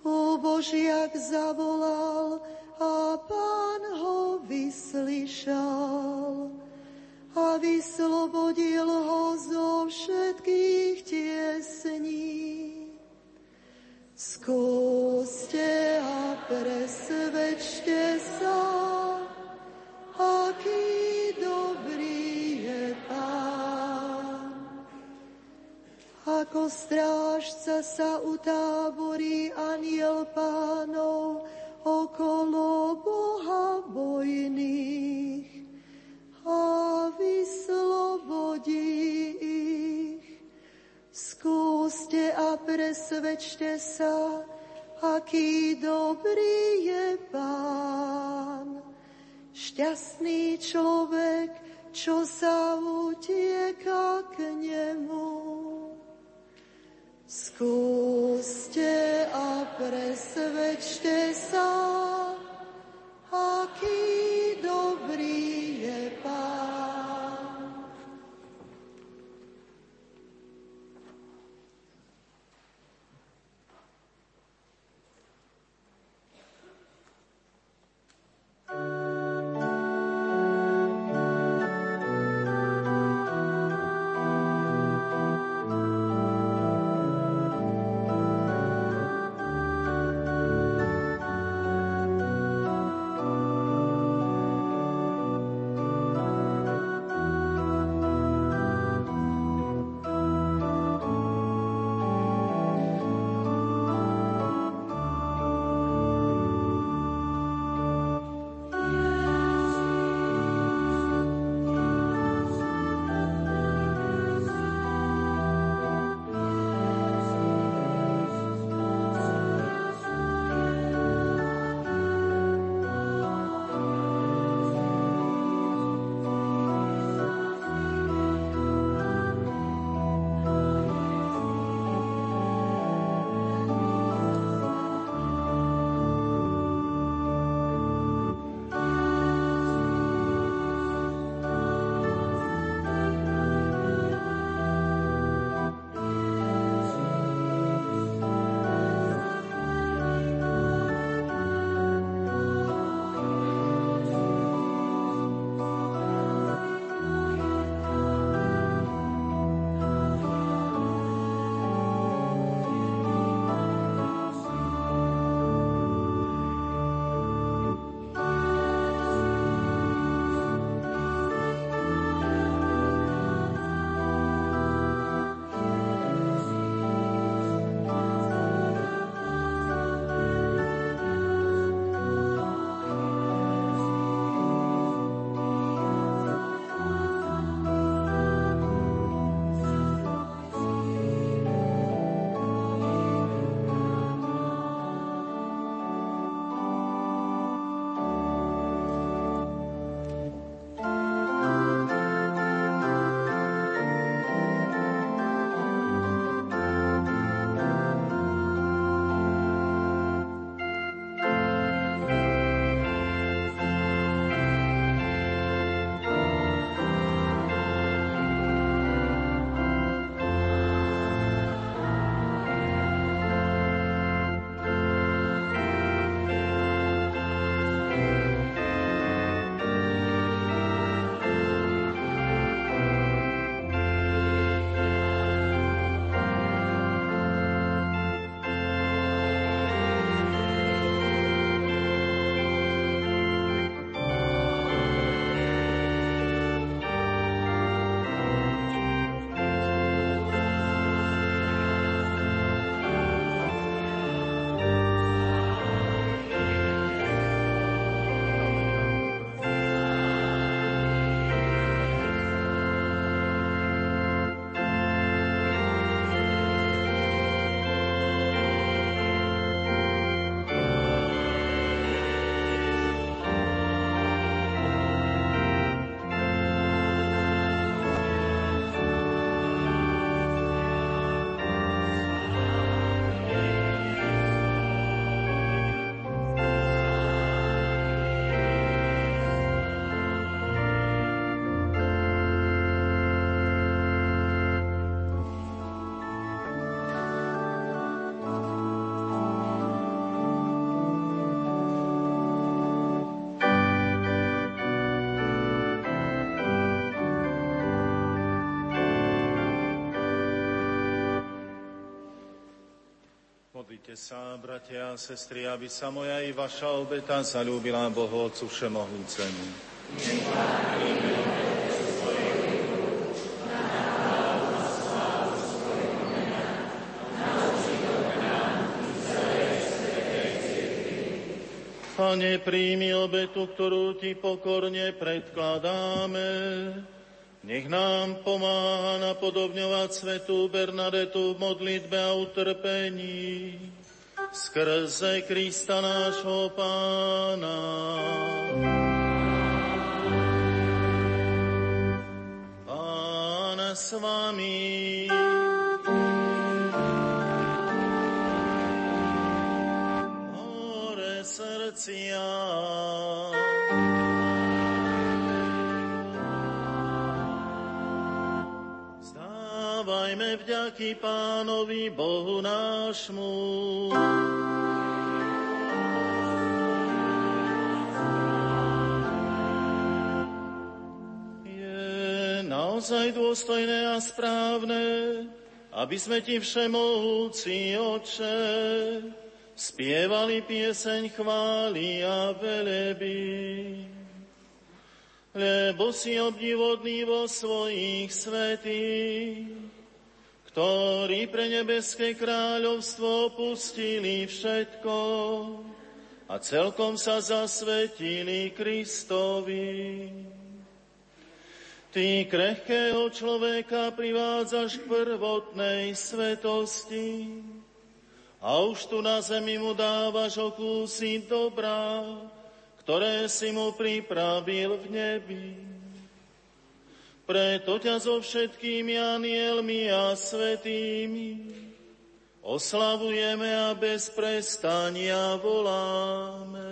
O Božiak zavolal a pán ho vyslyšal a vyslobodil ho zo všetkých tiesní. Skúste a presvedčte sa, aký Ako strážca sa utáborí aniel pánov okolo Boha bojných a vyslobodí ich. Skúste a presvedčte sa, aký dobrý je Pán. Šťastný človek, čo sa utieka k nemu. Skúste a presvedčte sa, aký dobrý je Pán. Modlite sa, bratia a sestry, aby sa moja i vaša obeta zalúbila Bohu Otcu Všemohúcemu. Pane, príjmi obetu, ktorú Ti pokorne predkladáme. Nech nám pomáha napodobňovať svetú Bernadetu v modlitbe a utrpení skrze Krista nášho Pána. Pán s vami. Hore srdcia. Vzdávajme vďaky Pánovi Bohu nášmu. Je naozaj dôstojné a správne, aby sme Ti všemohúci, Oče, spievali pieseň chvály a veleby lebo si obdivodný vo svojich svetých, ktorí pre nebeské kráľovstvo opustili všetko a celkom sa zasvetili Kristovi. Ty krehkého človeka privádzaš k prvotnej svetosti a už tu na zemi mu dávaš okúsiť dobrá, ktoré si mu pripravil v nebi. Preto ťa so všetkými anielmi a svetými oslavujeme a bez prestania voláme.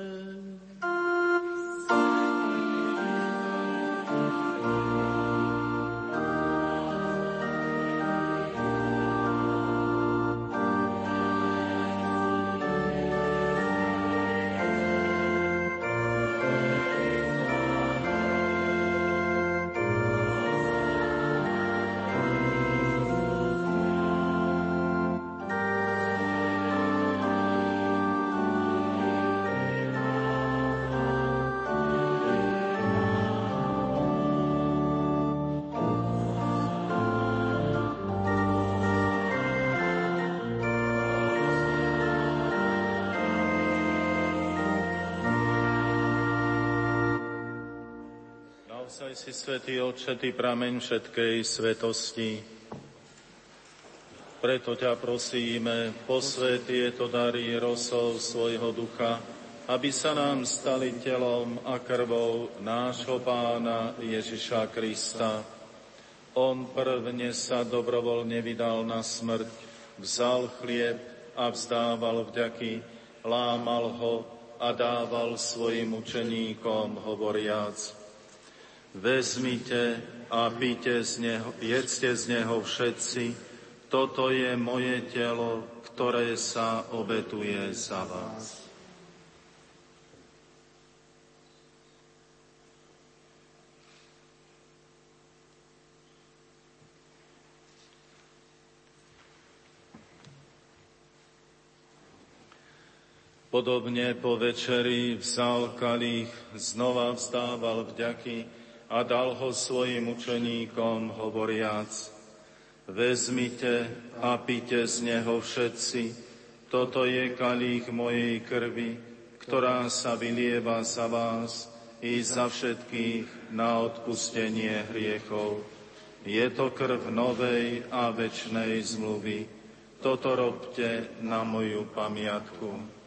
Naozaj si svetý Otče, Ty prameň všetkej svetosti. Preto ťa prosíme, posvet tieto dary rosov svojho ducha, aby sa nám stali telom a krvou nášho pána Ježiša Krista. On prvne sa dobrovoľne vydal na smrť, vzal chlieb a vzdával vďaky, lámal ho a dával svojim učeníkom, hovoriac – Vezmite a píte z neho, jedzte z neho všetci, toto je moje telo, ktoré sa obetuje za vás. Podobne po večeri vzal kalich, znova vzdával vďaky, a dal ho svojim učeníkom, hovoriac, vezmite a pite z neho všetci, toto je kalých mojej krvi, ktorá sa vylieva za vás i za všetkých na odpustenie hriechov. Je to krv novej a večnej zmluvy. Toto robte na moju pamiatku.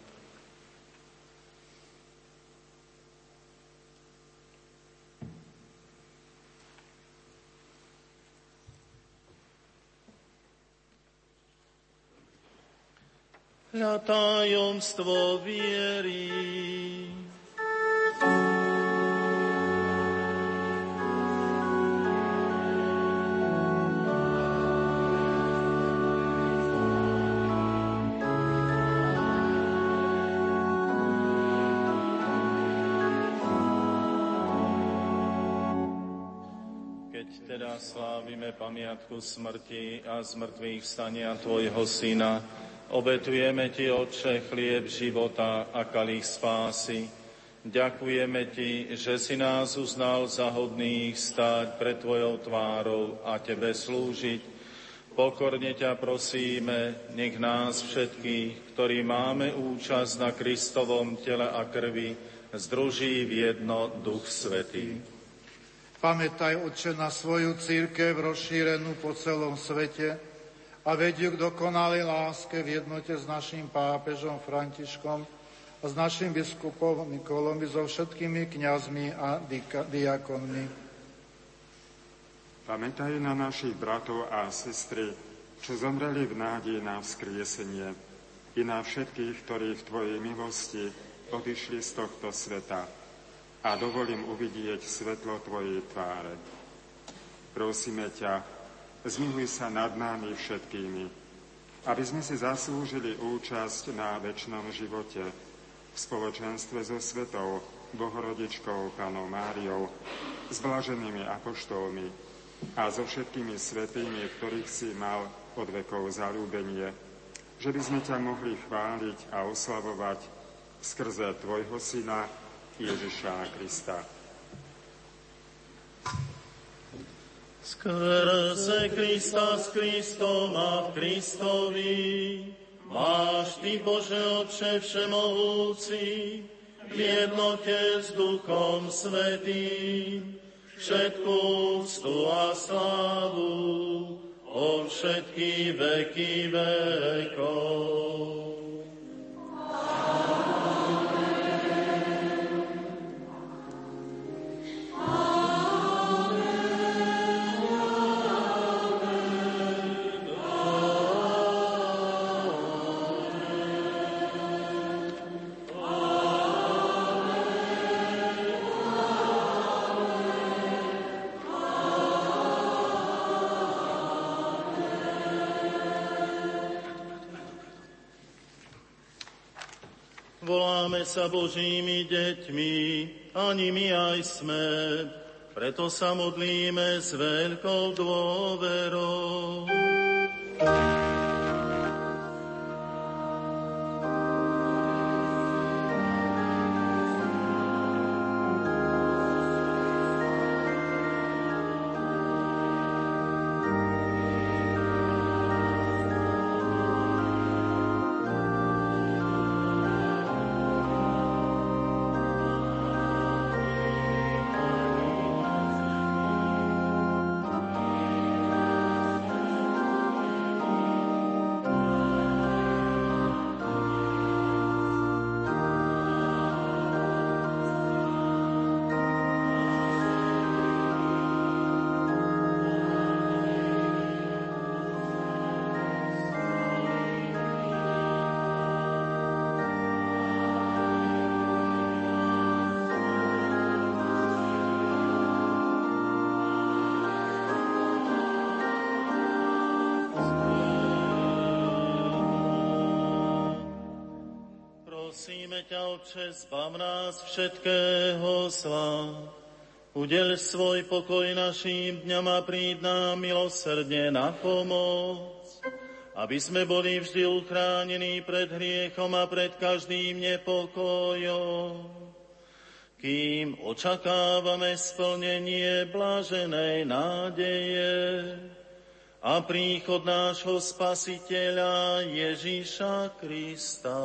Na tajomstvo viery. Teda slávime pamiatku smrti a zmrtvých stania Tvojho Syna, Obetujeme Ti, Otče, chlieb života a kalich spásy. Ďakujeme Ti, že si nás uznal za hodných stáť pred Tvojou tvárou a Tebe slúžiť. Pokorne ťa prosíme, nech nás všetkých, ktorí máme účasť na Kristovom tele a krvi, združí v jedno Duch Svetý. Pamätaj, Otče, na svoju církev rozšírenú po celom svete a vedí k dokonalej láske v jednote s našim pápežom Františkom a s našim biskupom Nikolom i so všetkými kňazmi a diakonmi. Pamätaj na našich bratov a sestry, čo zomreli v nádeji na vzkriesenie, i na všetkých, ktorí v Tvojej milosti odišli z tohto sveta. A dovolím uvidieť svetlo Tvojej tváre. Prosíme ťa, zmiluj sa nad nami všetkými, aby sme si zaslúžili účasť na väčšnom živote v spoločenstve so svetou Bohorodičkou Panou Máriou, s blaženými apoštolmi, a so všetkými svetými, ktorých si mal od vekov zalúbenie, že by sme ťa mohli chváliť a oslavovať skrze Tvojho Syna Ježiša Krista. Skrze Krista s Kristom a v Kristovi máš Ty, Bože Otče Všemohúci, v jednote s Duchom Svetým, všetkú úctu a slávu o všetky veky vekov. Voláme sa Božími deťmi, ani my aj sme, preto sa modlíme s veľkou dôverou. Otče, zbav nás všetkého zla. Udel svoj pokoj našim dňam a príď nám milosrdne na pomoc, aby sme boli vždy uchránení pred hriechom a pred každým nepokojom, kým očakávame splnenie blaženej nádeje a príchod nášho Spasiteľa Ježíša Krista.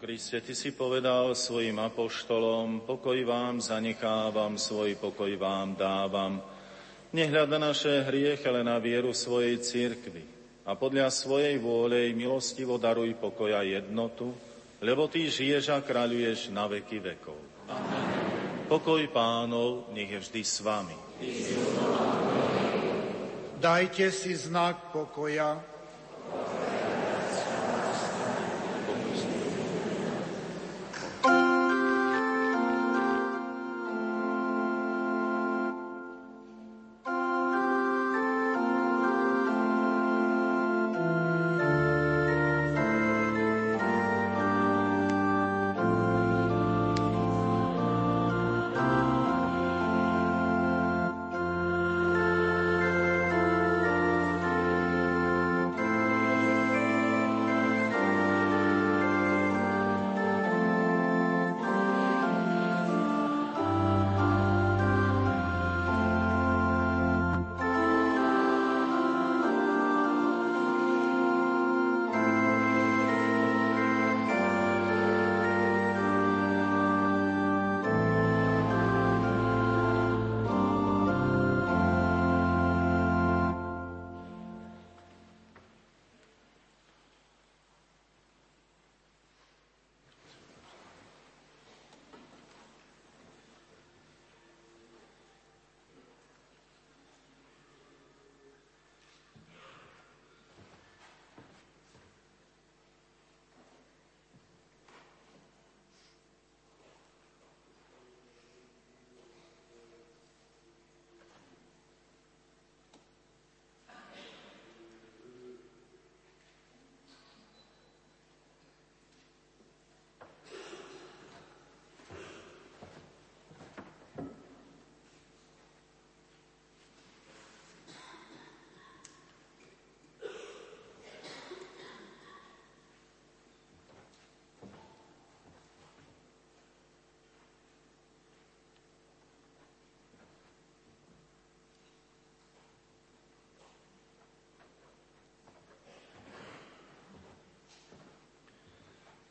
Kriste, Ty si povedal svojim apoštolom, pokoj vám zanechávam, svoj pokoj vám dávam. Nehľada naše hriech, ale na vieru svojej církvy. A podľa svojej vôle milostivo daruj pokoj a jednotu, lebo Ty žiješ a kráľuješ na veky vekov. Amen. Pokoj pánov, nech je vždy s vami. Dajte si znak pokoja.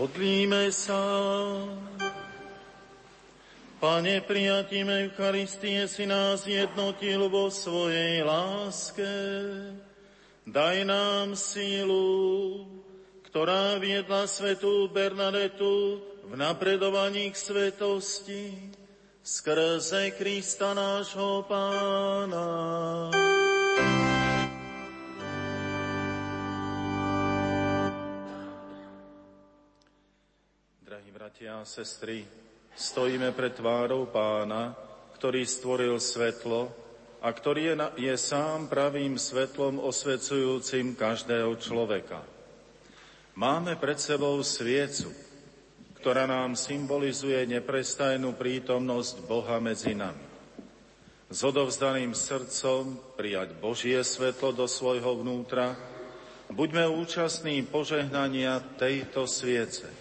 Modlíme sa. Pane, prijatím Eucharistie si nás jednotil vo svojej láske. Daj nám sílu, ktorá viedla svetú Bernadetu v napredovaní k svetosti skrze Krista nášho Pána. Bratia a sestry, Stojíme pred tvárou pána, ktorý stvoril svetlo a ktorý je, na, je sám pravým svetlom osvecujúcim každého človeka. Máme pred sebou sviecu, ktorá nám symbolizuje neprestajnú prítomnosť Boha medzi nami. S odovzdaným srdcom prijať Božie svetlo do svojho vnútra, buďme účastní požehnania tejto sviece –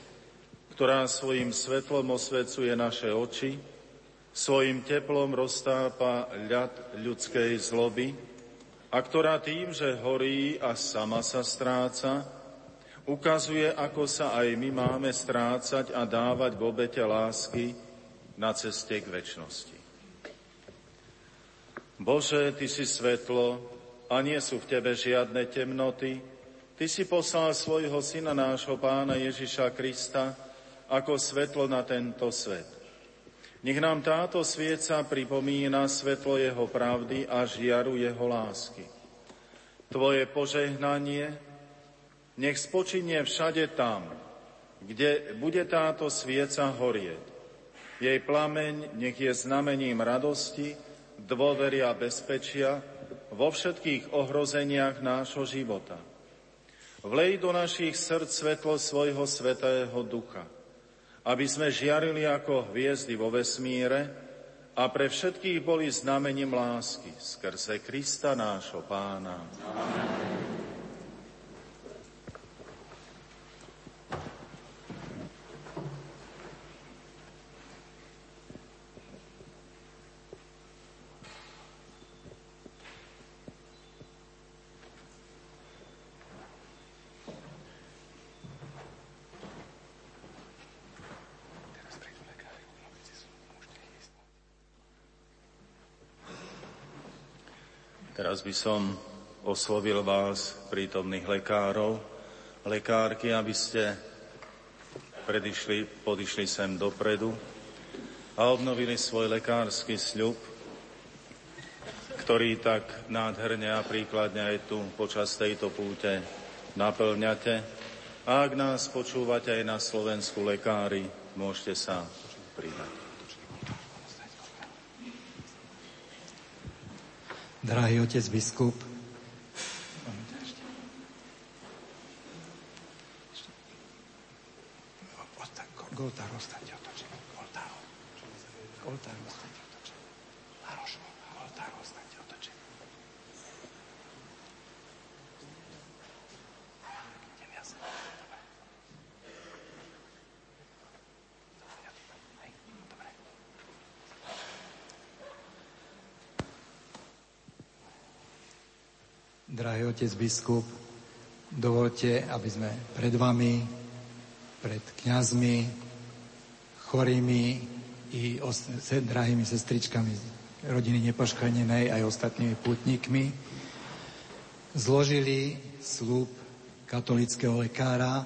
ktorá svojim svetlom osvecuje naše oči, svojim teplom roztápa ľad ľudskej zloby a ktorá tým, že horí a sama sa stráca, ukazuje, ako sa aj my máme strácať a dávať v obete lásky na ceste k väčšnosti. Bože, Ty si svetlo a nie sú v Tebe žiadne temnoty. Ty si poslal svojho Syna nášho Pána Ježiša Krista, ako svetlo na tento svet. Nech nám táto svieca pripomína svetlo jeho pravdy a žiaru jeho lásky. Tvoje požehnanie nech spočinie všade tam, kde bude táto svieca horieť. Jej plameň nech je znamením radosti, dôvery a bezpečia vo všetkých ohrozeniach nášho života. Vlej do našich srdc svetlo svojho svetého ducha – aby sme žiarili ako hviezdy vo vesmíre a pre všetkých boli znamením lásky skrze Krista nášho pána. Amen. Teraz by som oslovil vás, prítomných lekárov, lekárky, aby ste predišli, podišli sem dopredu a obnovili svoj lekársky sľub, ktorý tak nádherne a príkladne aj tu počas tejto púte naplňate. A ak nás počúvate aj na Slovensku lekári, môžete sa pridať. Drahý otec biskup, Goltár ostať otočený. Goltár. Goltár ostať otočený. Laroš, Goltár ostať otočený. Idem ja sa. Drahý otec biskup, dovolte, aby sme pred vami, pred kňazmi, chorými i os- drahými sestričkami rodiny nepoškvrnenej aj ostatnými putníkmi zložili slúb katolického lekára,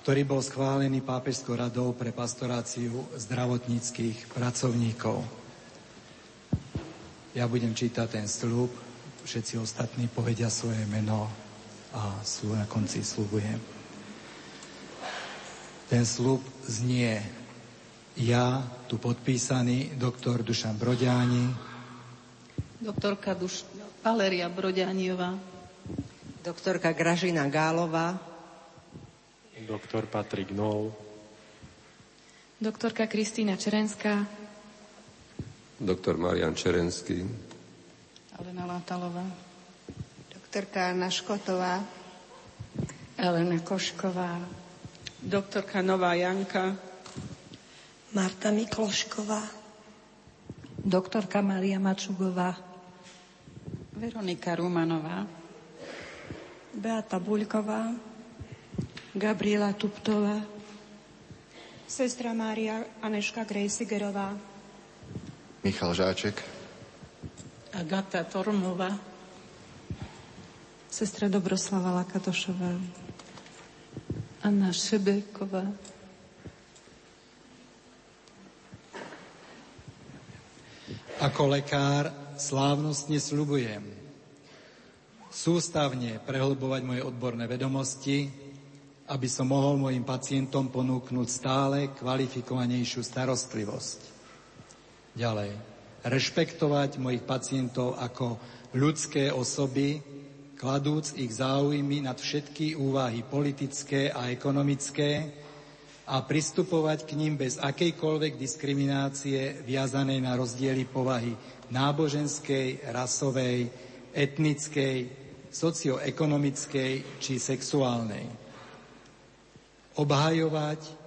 ktorý bol schválený pápežskou radou pre pastoráciu zdravotníckých pracovníkov. Ja budem čítať ten slúb, všetci ostatní povedia svoje meno a na konci slúbujem. Ten slúb znie ja, tu podpísaný, doktor Dušan Broďáni, doktorka Duš... Valeria Broďániová, doktorka Gražina Gálová, doktor Patrik Nol, doktorka Kristýna Čerenská, doktor Marian Čerenský, Alena Látalová. Doktorka Anna Škotová. Elena Košková. Doktorka Nová Janka. Marta Miklošková. Doktorka Maria Mačugová. Veronika Rumanová. Beata Buľková. Gabriela Tuptová. Sestra Mária Aneška Grejsigerová. Michal Žáček. Agata Tormová. Sestra Dobroslava Lakatošová. Anna Šebeková. Ako lekár slávnostne slubujem sústavne prehlbovať moje odborné vedomosti, aby som mohol mojim pacientom ponúknuť stále kvalifikovanejšiu starostlivosť. Ďalej, rešpektovať mojich pacientov ako ľudské osoby, kladúc ich záujmy nad všetky úvahy politické a ekonomické a pristupovať k ním bez akejkoľvek diskriminácie viazanej na rozdiely povahy náboženskej, rasovej, etnickej, socioekonomickej či sexuálnej. Obhajovať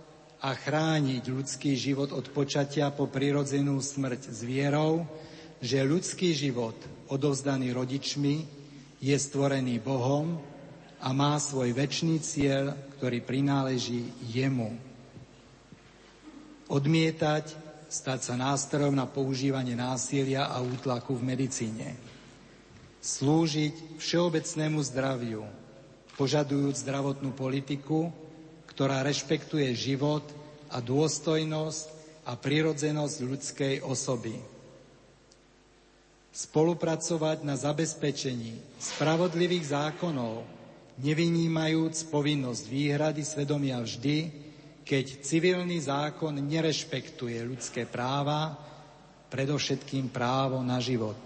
a chrániť ľudský život od počatia po prirodzenú smrť s vierou, že ľudský život odovzdaný rodičmi je stvorený Bohom a má svoj väčší cieľ, ktorý prináleží jemu. Odmietať, stať sa nástrojom na používanie násilia a útlaku v medicíne. Slúžiť všeobecnému zdraviu, požadujúc zdravotnú politiku, ktorá rešpektuje život a dôstojnosť a prirodzenosť ľudskej osoby spolupracovať na zabezpečení spravodlivých zákonov, nevynímajúc povinnosť výhrady svedomia vždy, keď civilný zákon nerešpektuje ľudské práva, predovšetkým právo na život.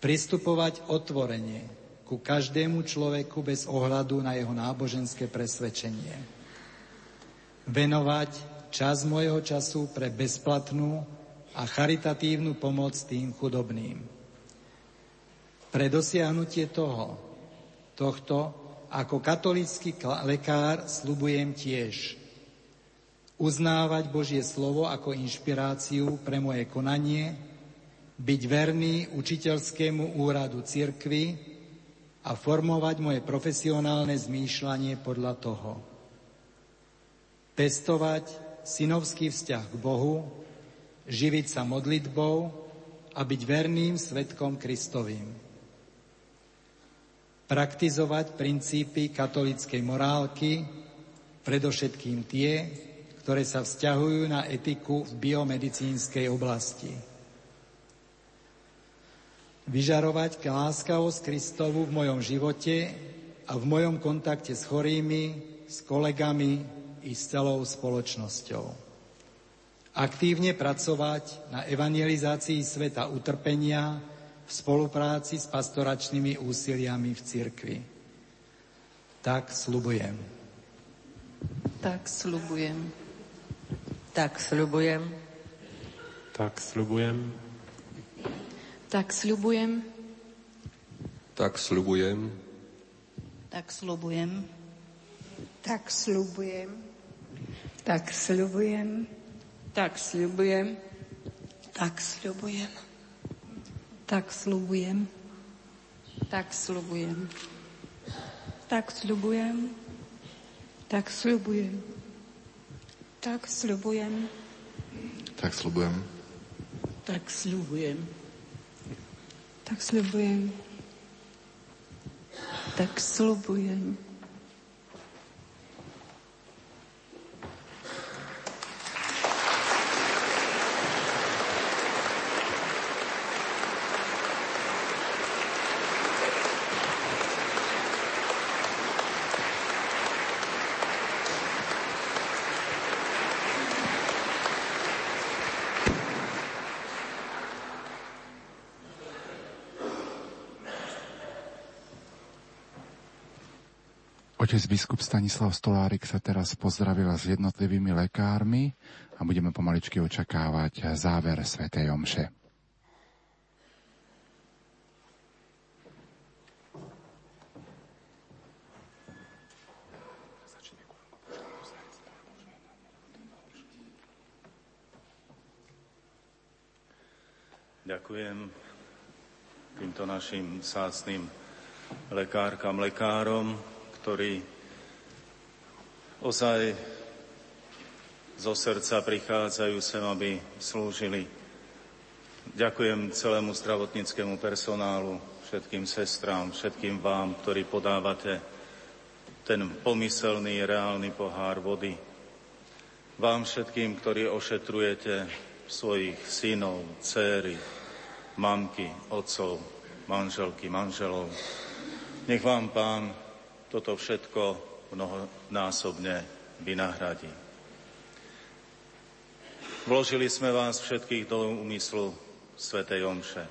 Pristupovať otvorene ku každému človeku bez ohľadu na jeho náboženské presvedčenie. Venovať čas môjho času pre bezplatnú a charitatívnu pomoc tým chudobným. Pre dosiahnutie toho, tohto, ako katolický lekár slubujem tiež uznávať Božie slovo ako inšpiráciu pre moje konanie, byť verný učiteľskému úradu cirkvy a formovať moje profesionálne zmýšľanie podľa toho. Pestovať synovský vzťah k Bohu, živiť sa modlitbou a byť verným svetkom Kristovým. Praktizovať princípy katolíckej morálky, predovšetkým tie, ktoré sa vzťahujú na etiku v biomedicínskej oblasti. Vyžarovať láskavosť Kristovu v mojom živote a v mojom kontakte s chorými, s kolegami i s celou spoločnosťou aktívne pracovať na evangelizácii sveta utrpenia v spolupráci s pastoračnými úsiliami v cirkvi. Tak slubujem. Tak slubujem. Tak slubujem. Tak slubujem. Tak slubujem. Tak slubujem. Tak slubujem. Tak slubujem. Tak slubujem. Tak sľubujem. Tak sľubujem. Tak sľubujem. Tak sľubujem. Tak sľubujem. Tak sľubujem. Tak sľubujem. Tak sľubujem. Tak sľubujem. Tak sľubujem. Tak sľubujem. Otec biskup Stanislav Stolárik sa teraz pozdravil s jednotlivými lekármi a budeme pomaličky očakávať záver svätej Omše. Ďakujem týmto našim sásným lekárkam, lekárom, ktorí ozaj zo srdca prichádzajú sem, aby slúžili. Ďakujem celému zdravotníckému personálu, všetkým sestrám, všetkým vám, ktorí podávate ten pomyselný, reálny pohár vody. Vám všetkým, ktorí ošetrujete svojich synov, céry, mamky, otcov, manželky, manželov. Nech vám, Pán, toto všetko mnohonásobne vynahradí. Vložili sme vás všetkých do úmyslu Svetej Omše.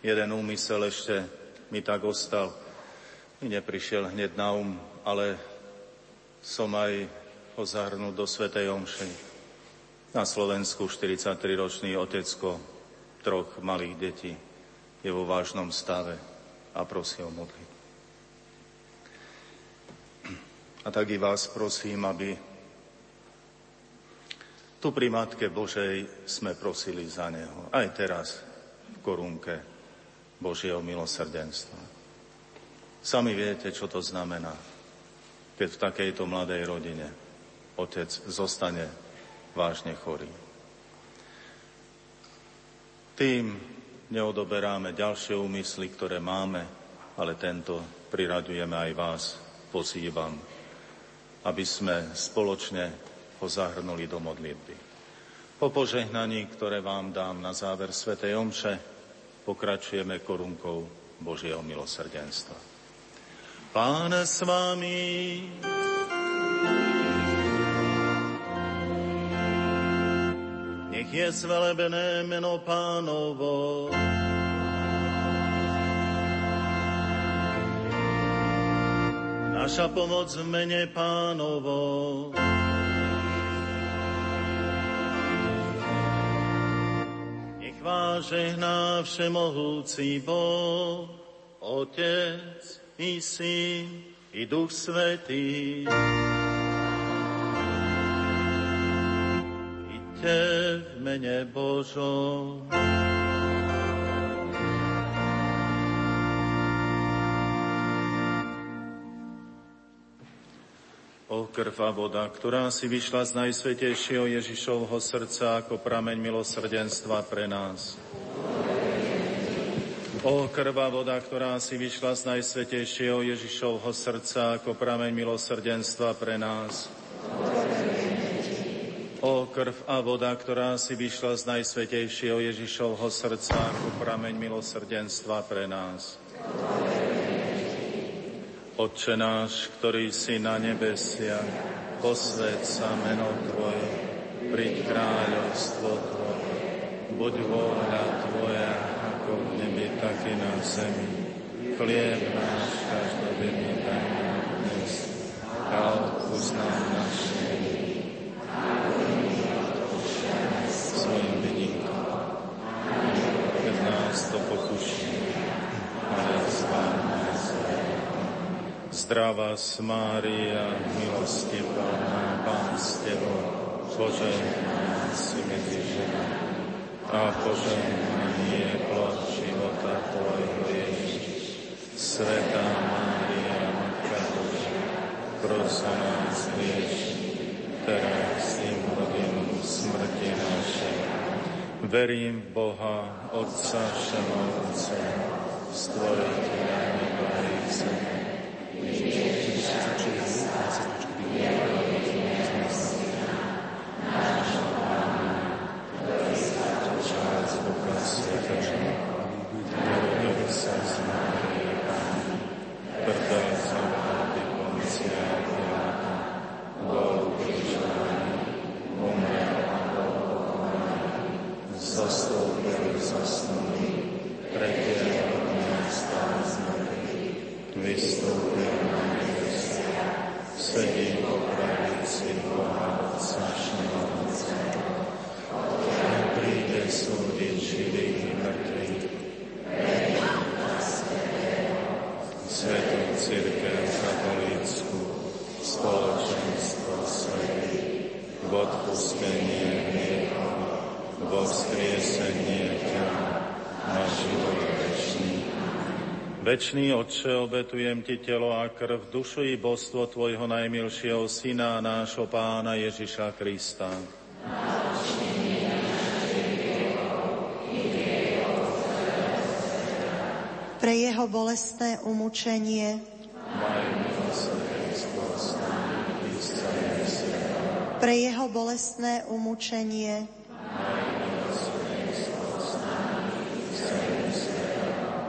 Jeden úmysel ešte mi tak ostal. Mi neprišiel hneď na um, ale som aj ho zahrnul do Svetej Omše. Na Slovensku 43-ročný otecko troch malých detí je vo vážnom stave a prosí o modlitbu. A tak i vás prosím, aby tu pri Matke Božej sme prosili za Neho. Aj teraz v korunke Božieho milosrdenstva. Sami viete, čo to znamená, keď v takejto mladej rodine otec zostane vážne chorý. Tým neodoberáme ďalšie úmysly, ktoré máme, ale tento priraďujeme aj vás, pozývam, aby sme spoločne ho zahrnuli do modlitby. Po požehnaní, ktoré vám dám na záver Svetej Omše, pokračujeme korunkou Božieho milosrdenstva. Pán s vami. Nech je zvelebené meno pánovo. Naša pomoc v mene pánovo. Nech vás žehná všemohúci Boh, Otec i Syn i Duch Svetý. Buďte v mene Božom. O krv a voda, ktorá si vyšla z Najsvetejšieho Ježišovho srdca ako prameň milosrdenstva pre nás. O krv a voda, ktorá si vyšla z Najsvetejšieho Ježišovho srdca ako prameň milosrdenstva pre nás. O krv a voda, ktorá si vyšla z Najsvetejšieho Ježišovho srdca ako prameň milosrdenstva pre nás. Otče náš, ktorý si na nebesia, posved sa meno Tvoje, príď kráľovstvo Tvoje, buď vôľa Tvoja, ako v nebi, tak i na zemi. Chlieb náš každodenný daj nám dnes a odpúsť nám naše to pokuší, ale zván nás. Zdravá Mária, milosti plná, Pán s Tebou, požehnaná si medzi ženami a požehnaný je plod života Tvojho Ježiš. Svetá Mária, Matka Božia, pros nás hriešných, teraz i v hodinu smrti našej. Verím v Boha, Otca Všemovúceho, Stvoriteľa neba i zeme. Nebesa Večný Otče, obetujem Ti telo a krv, dušu i božstvo Tvojho najmilšieho Syna, nášho Pána Ježiša Krista. Pre jeho bolestné umučenie, pre jeho bolestné umučenie,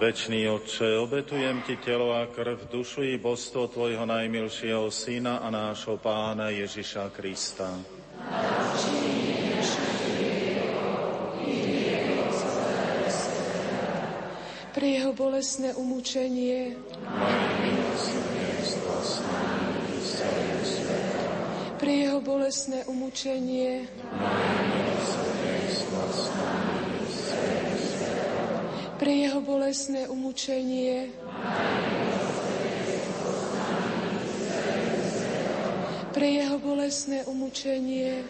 Večný Otče, obetujem Ti telo a krv, dušu i božstvo Tvojho najmilšieho Syna a nášho Pána Ježiša Krista. Pre jeho bolestné umúčenie, pre jeho bolestné umúčenie, pre jeho bolestné umúčenie. Pre jeho bolestné umúčenie.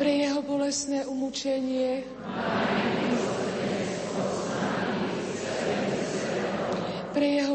Pre jeho bolestné umúčenie. Pre jeho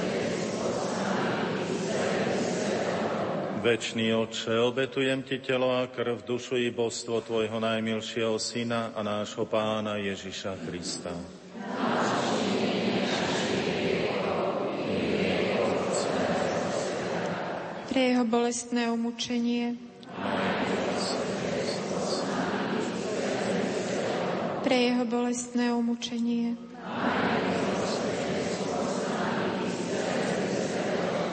Večný Otče, obetujem Ti telo a krv, dušu i božstvo Tvojho najmilšieho Syna a nášho Pána Ježiša Krista. Pre jeho bolestné umučenie, pre jeho bolestné umučenie,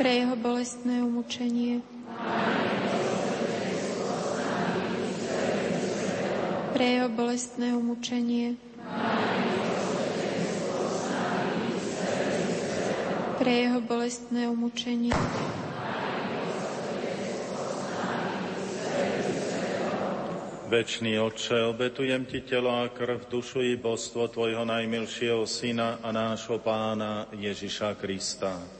Pre jeho bolestné umučenie. pre jeho bolestné umučenie. Pre jeho bolestné umučenie. Večný Otče, obetujem Ti telo a krv, dušu i božstvo Tvojho najmilšieho Syna a nášho Pána Ježiša Krista.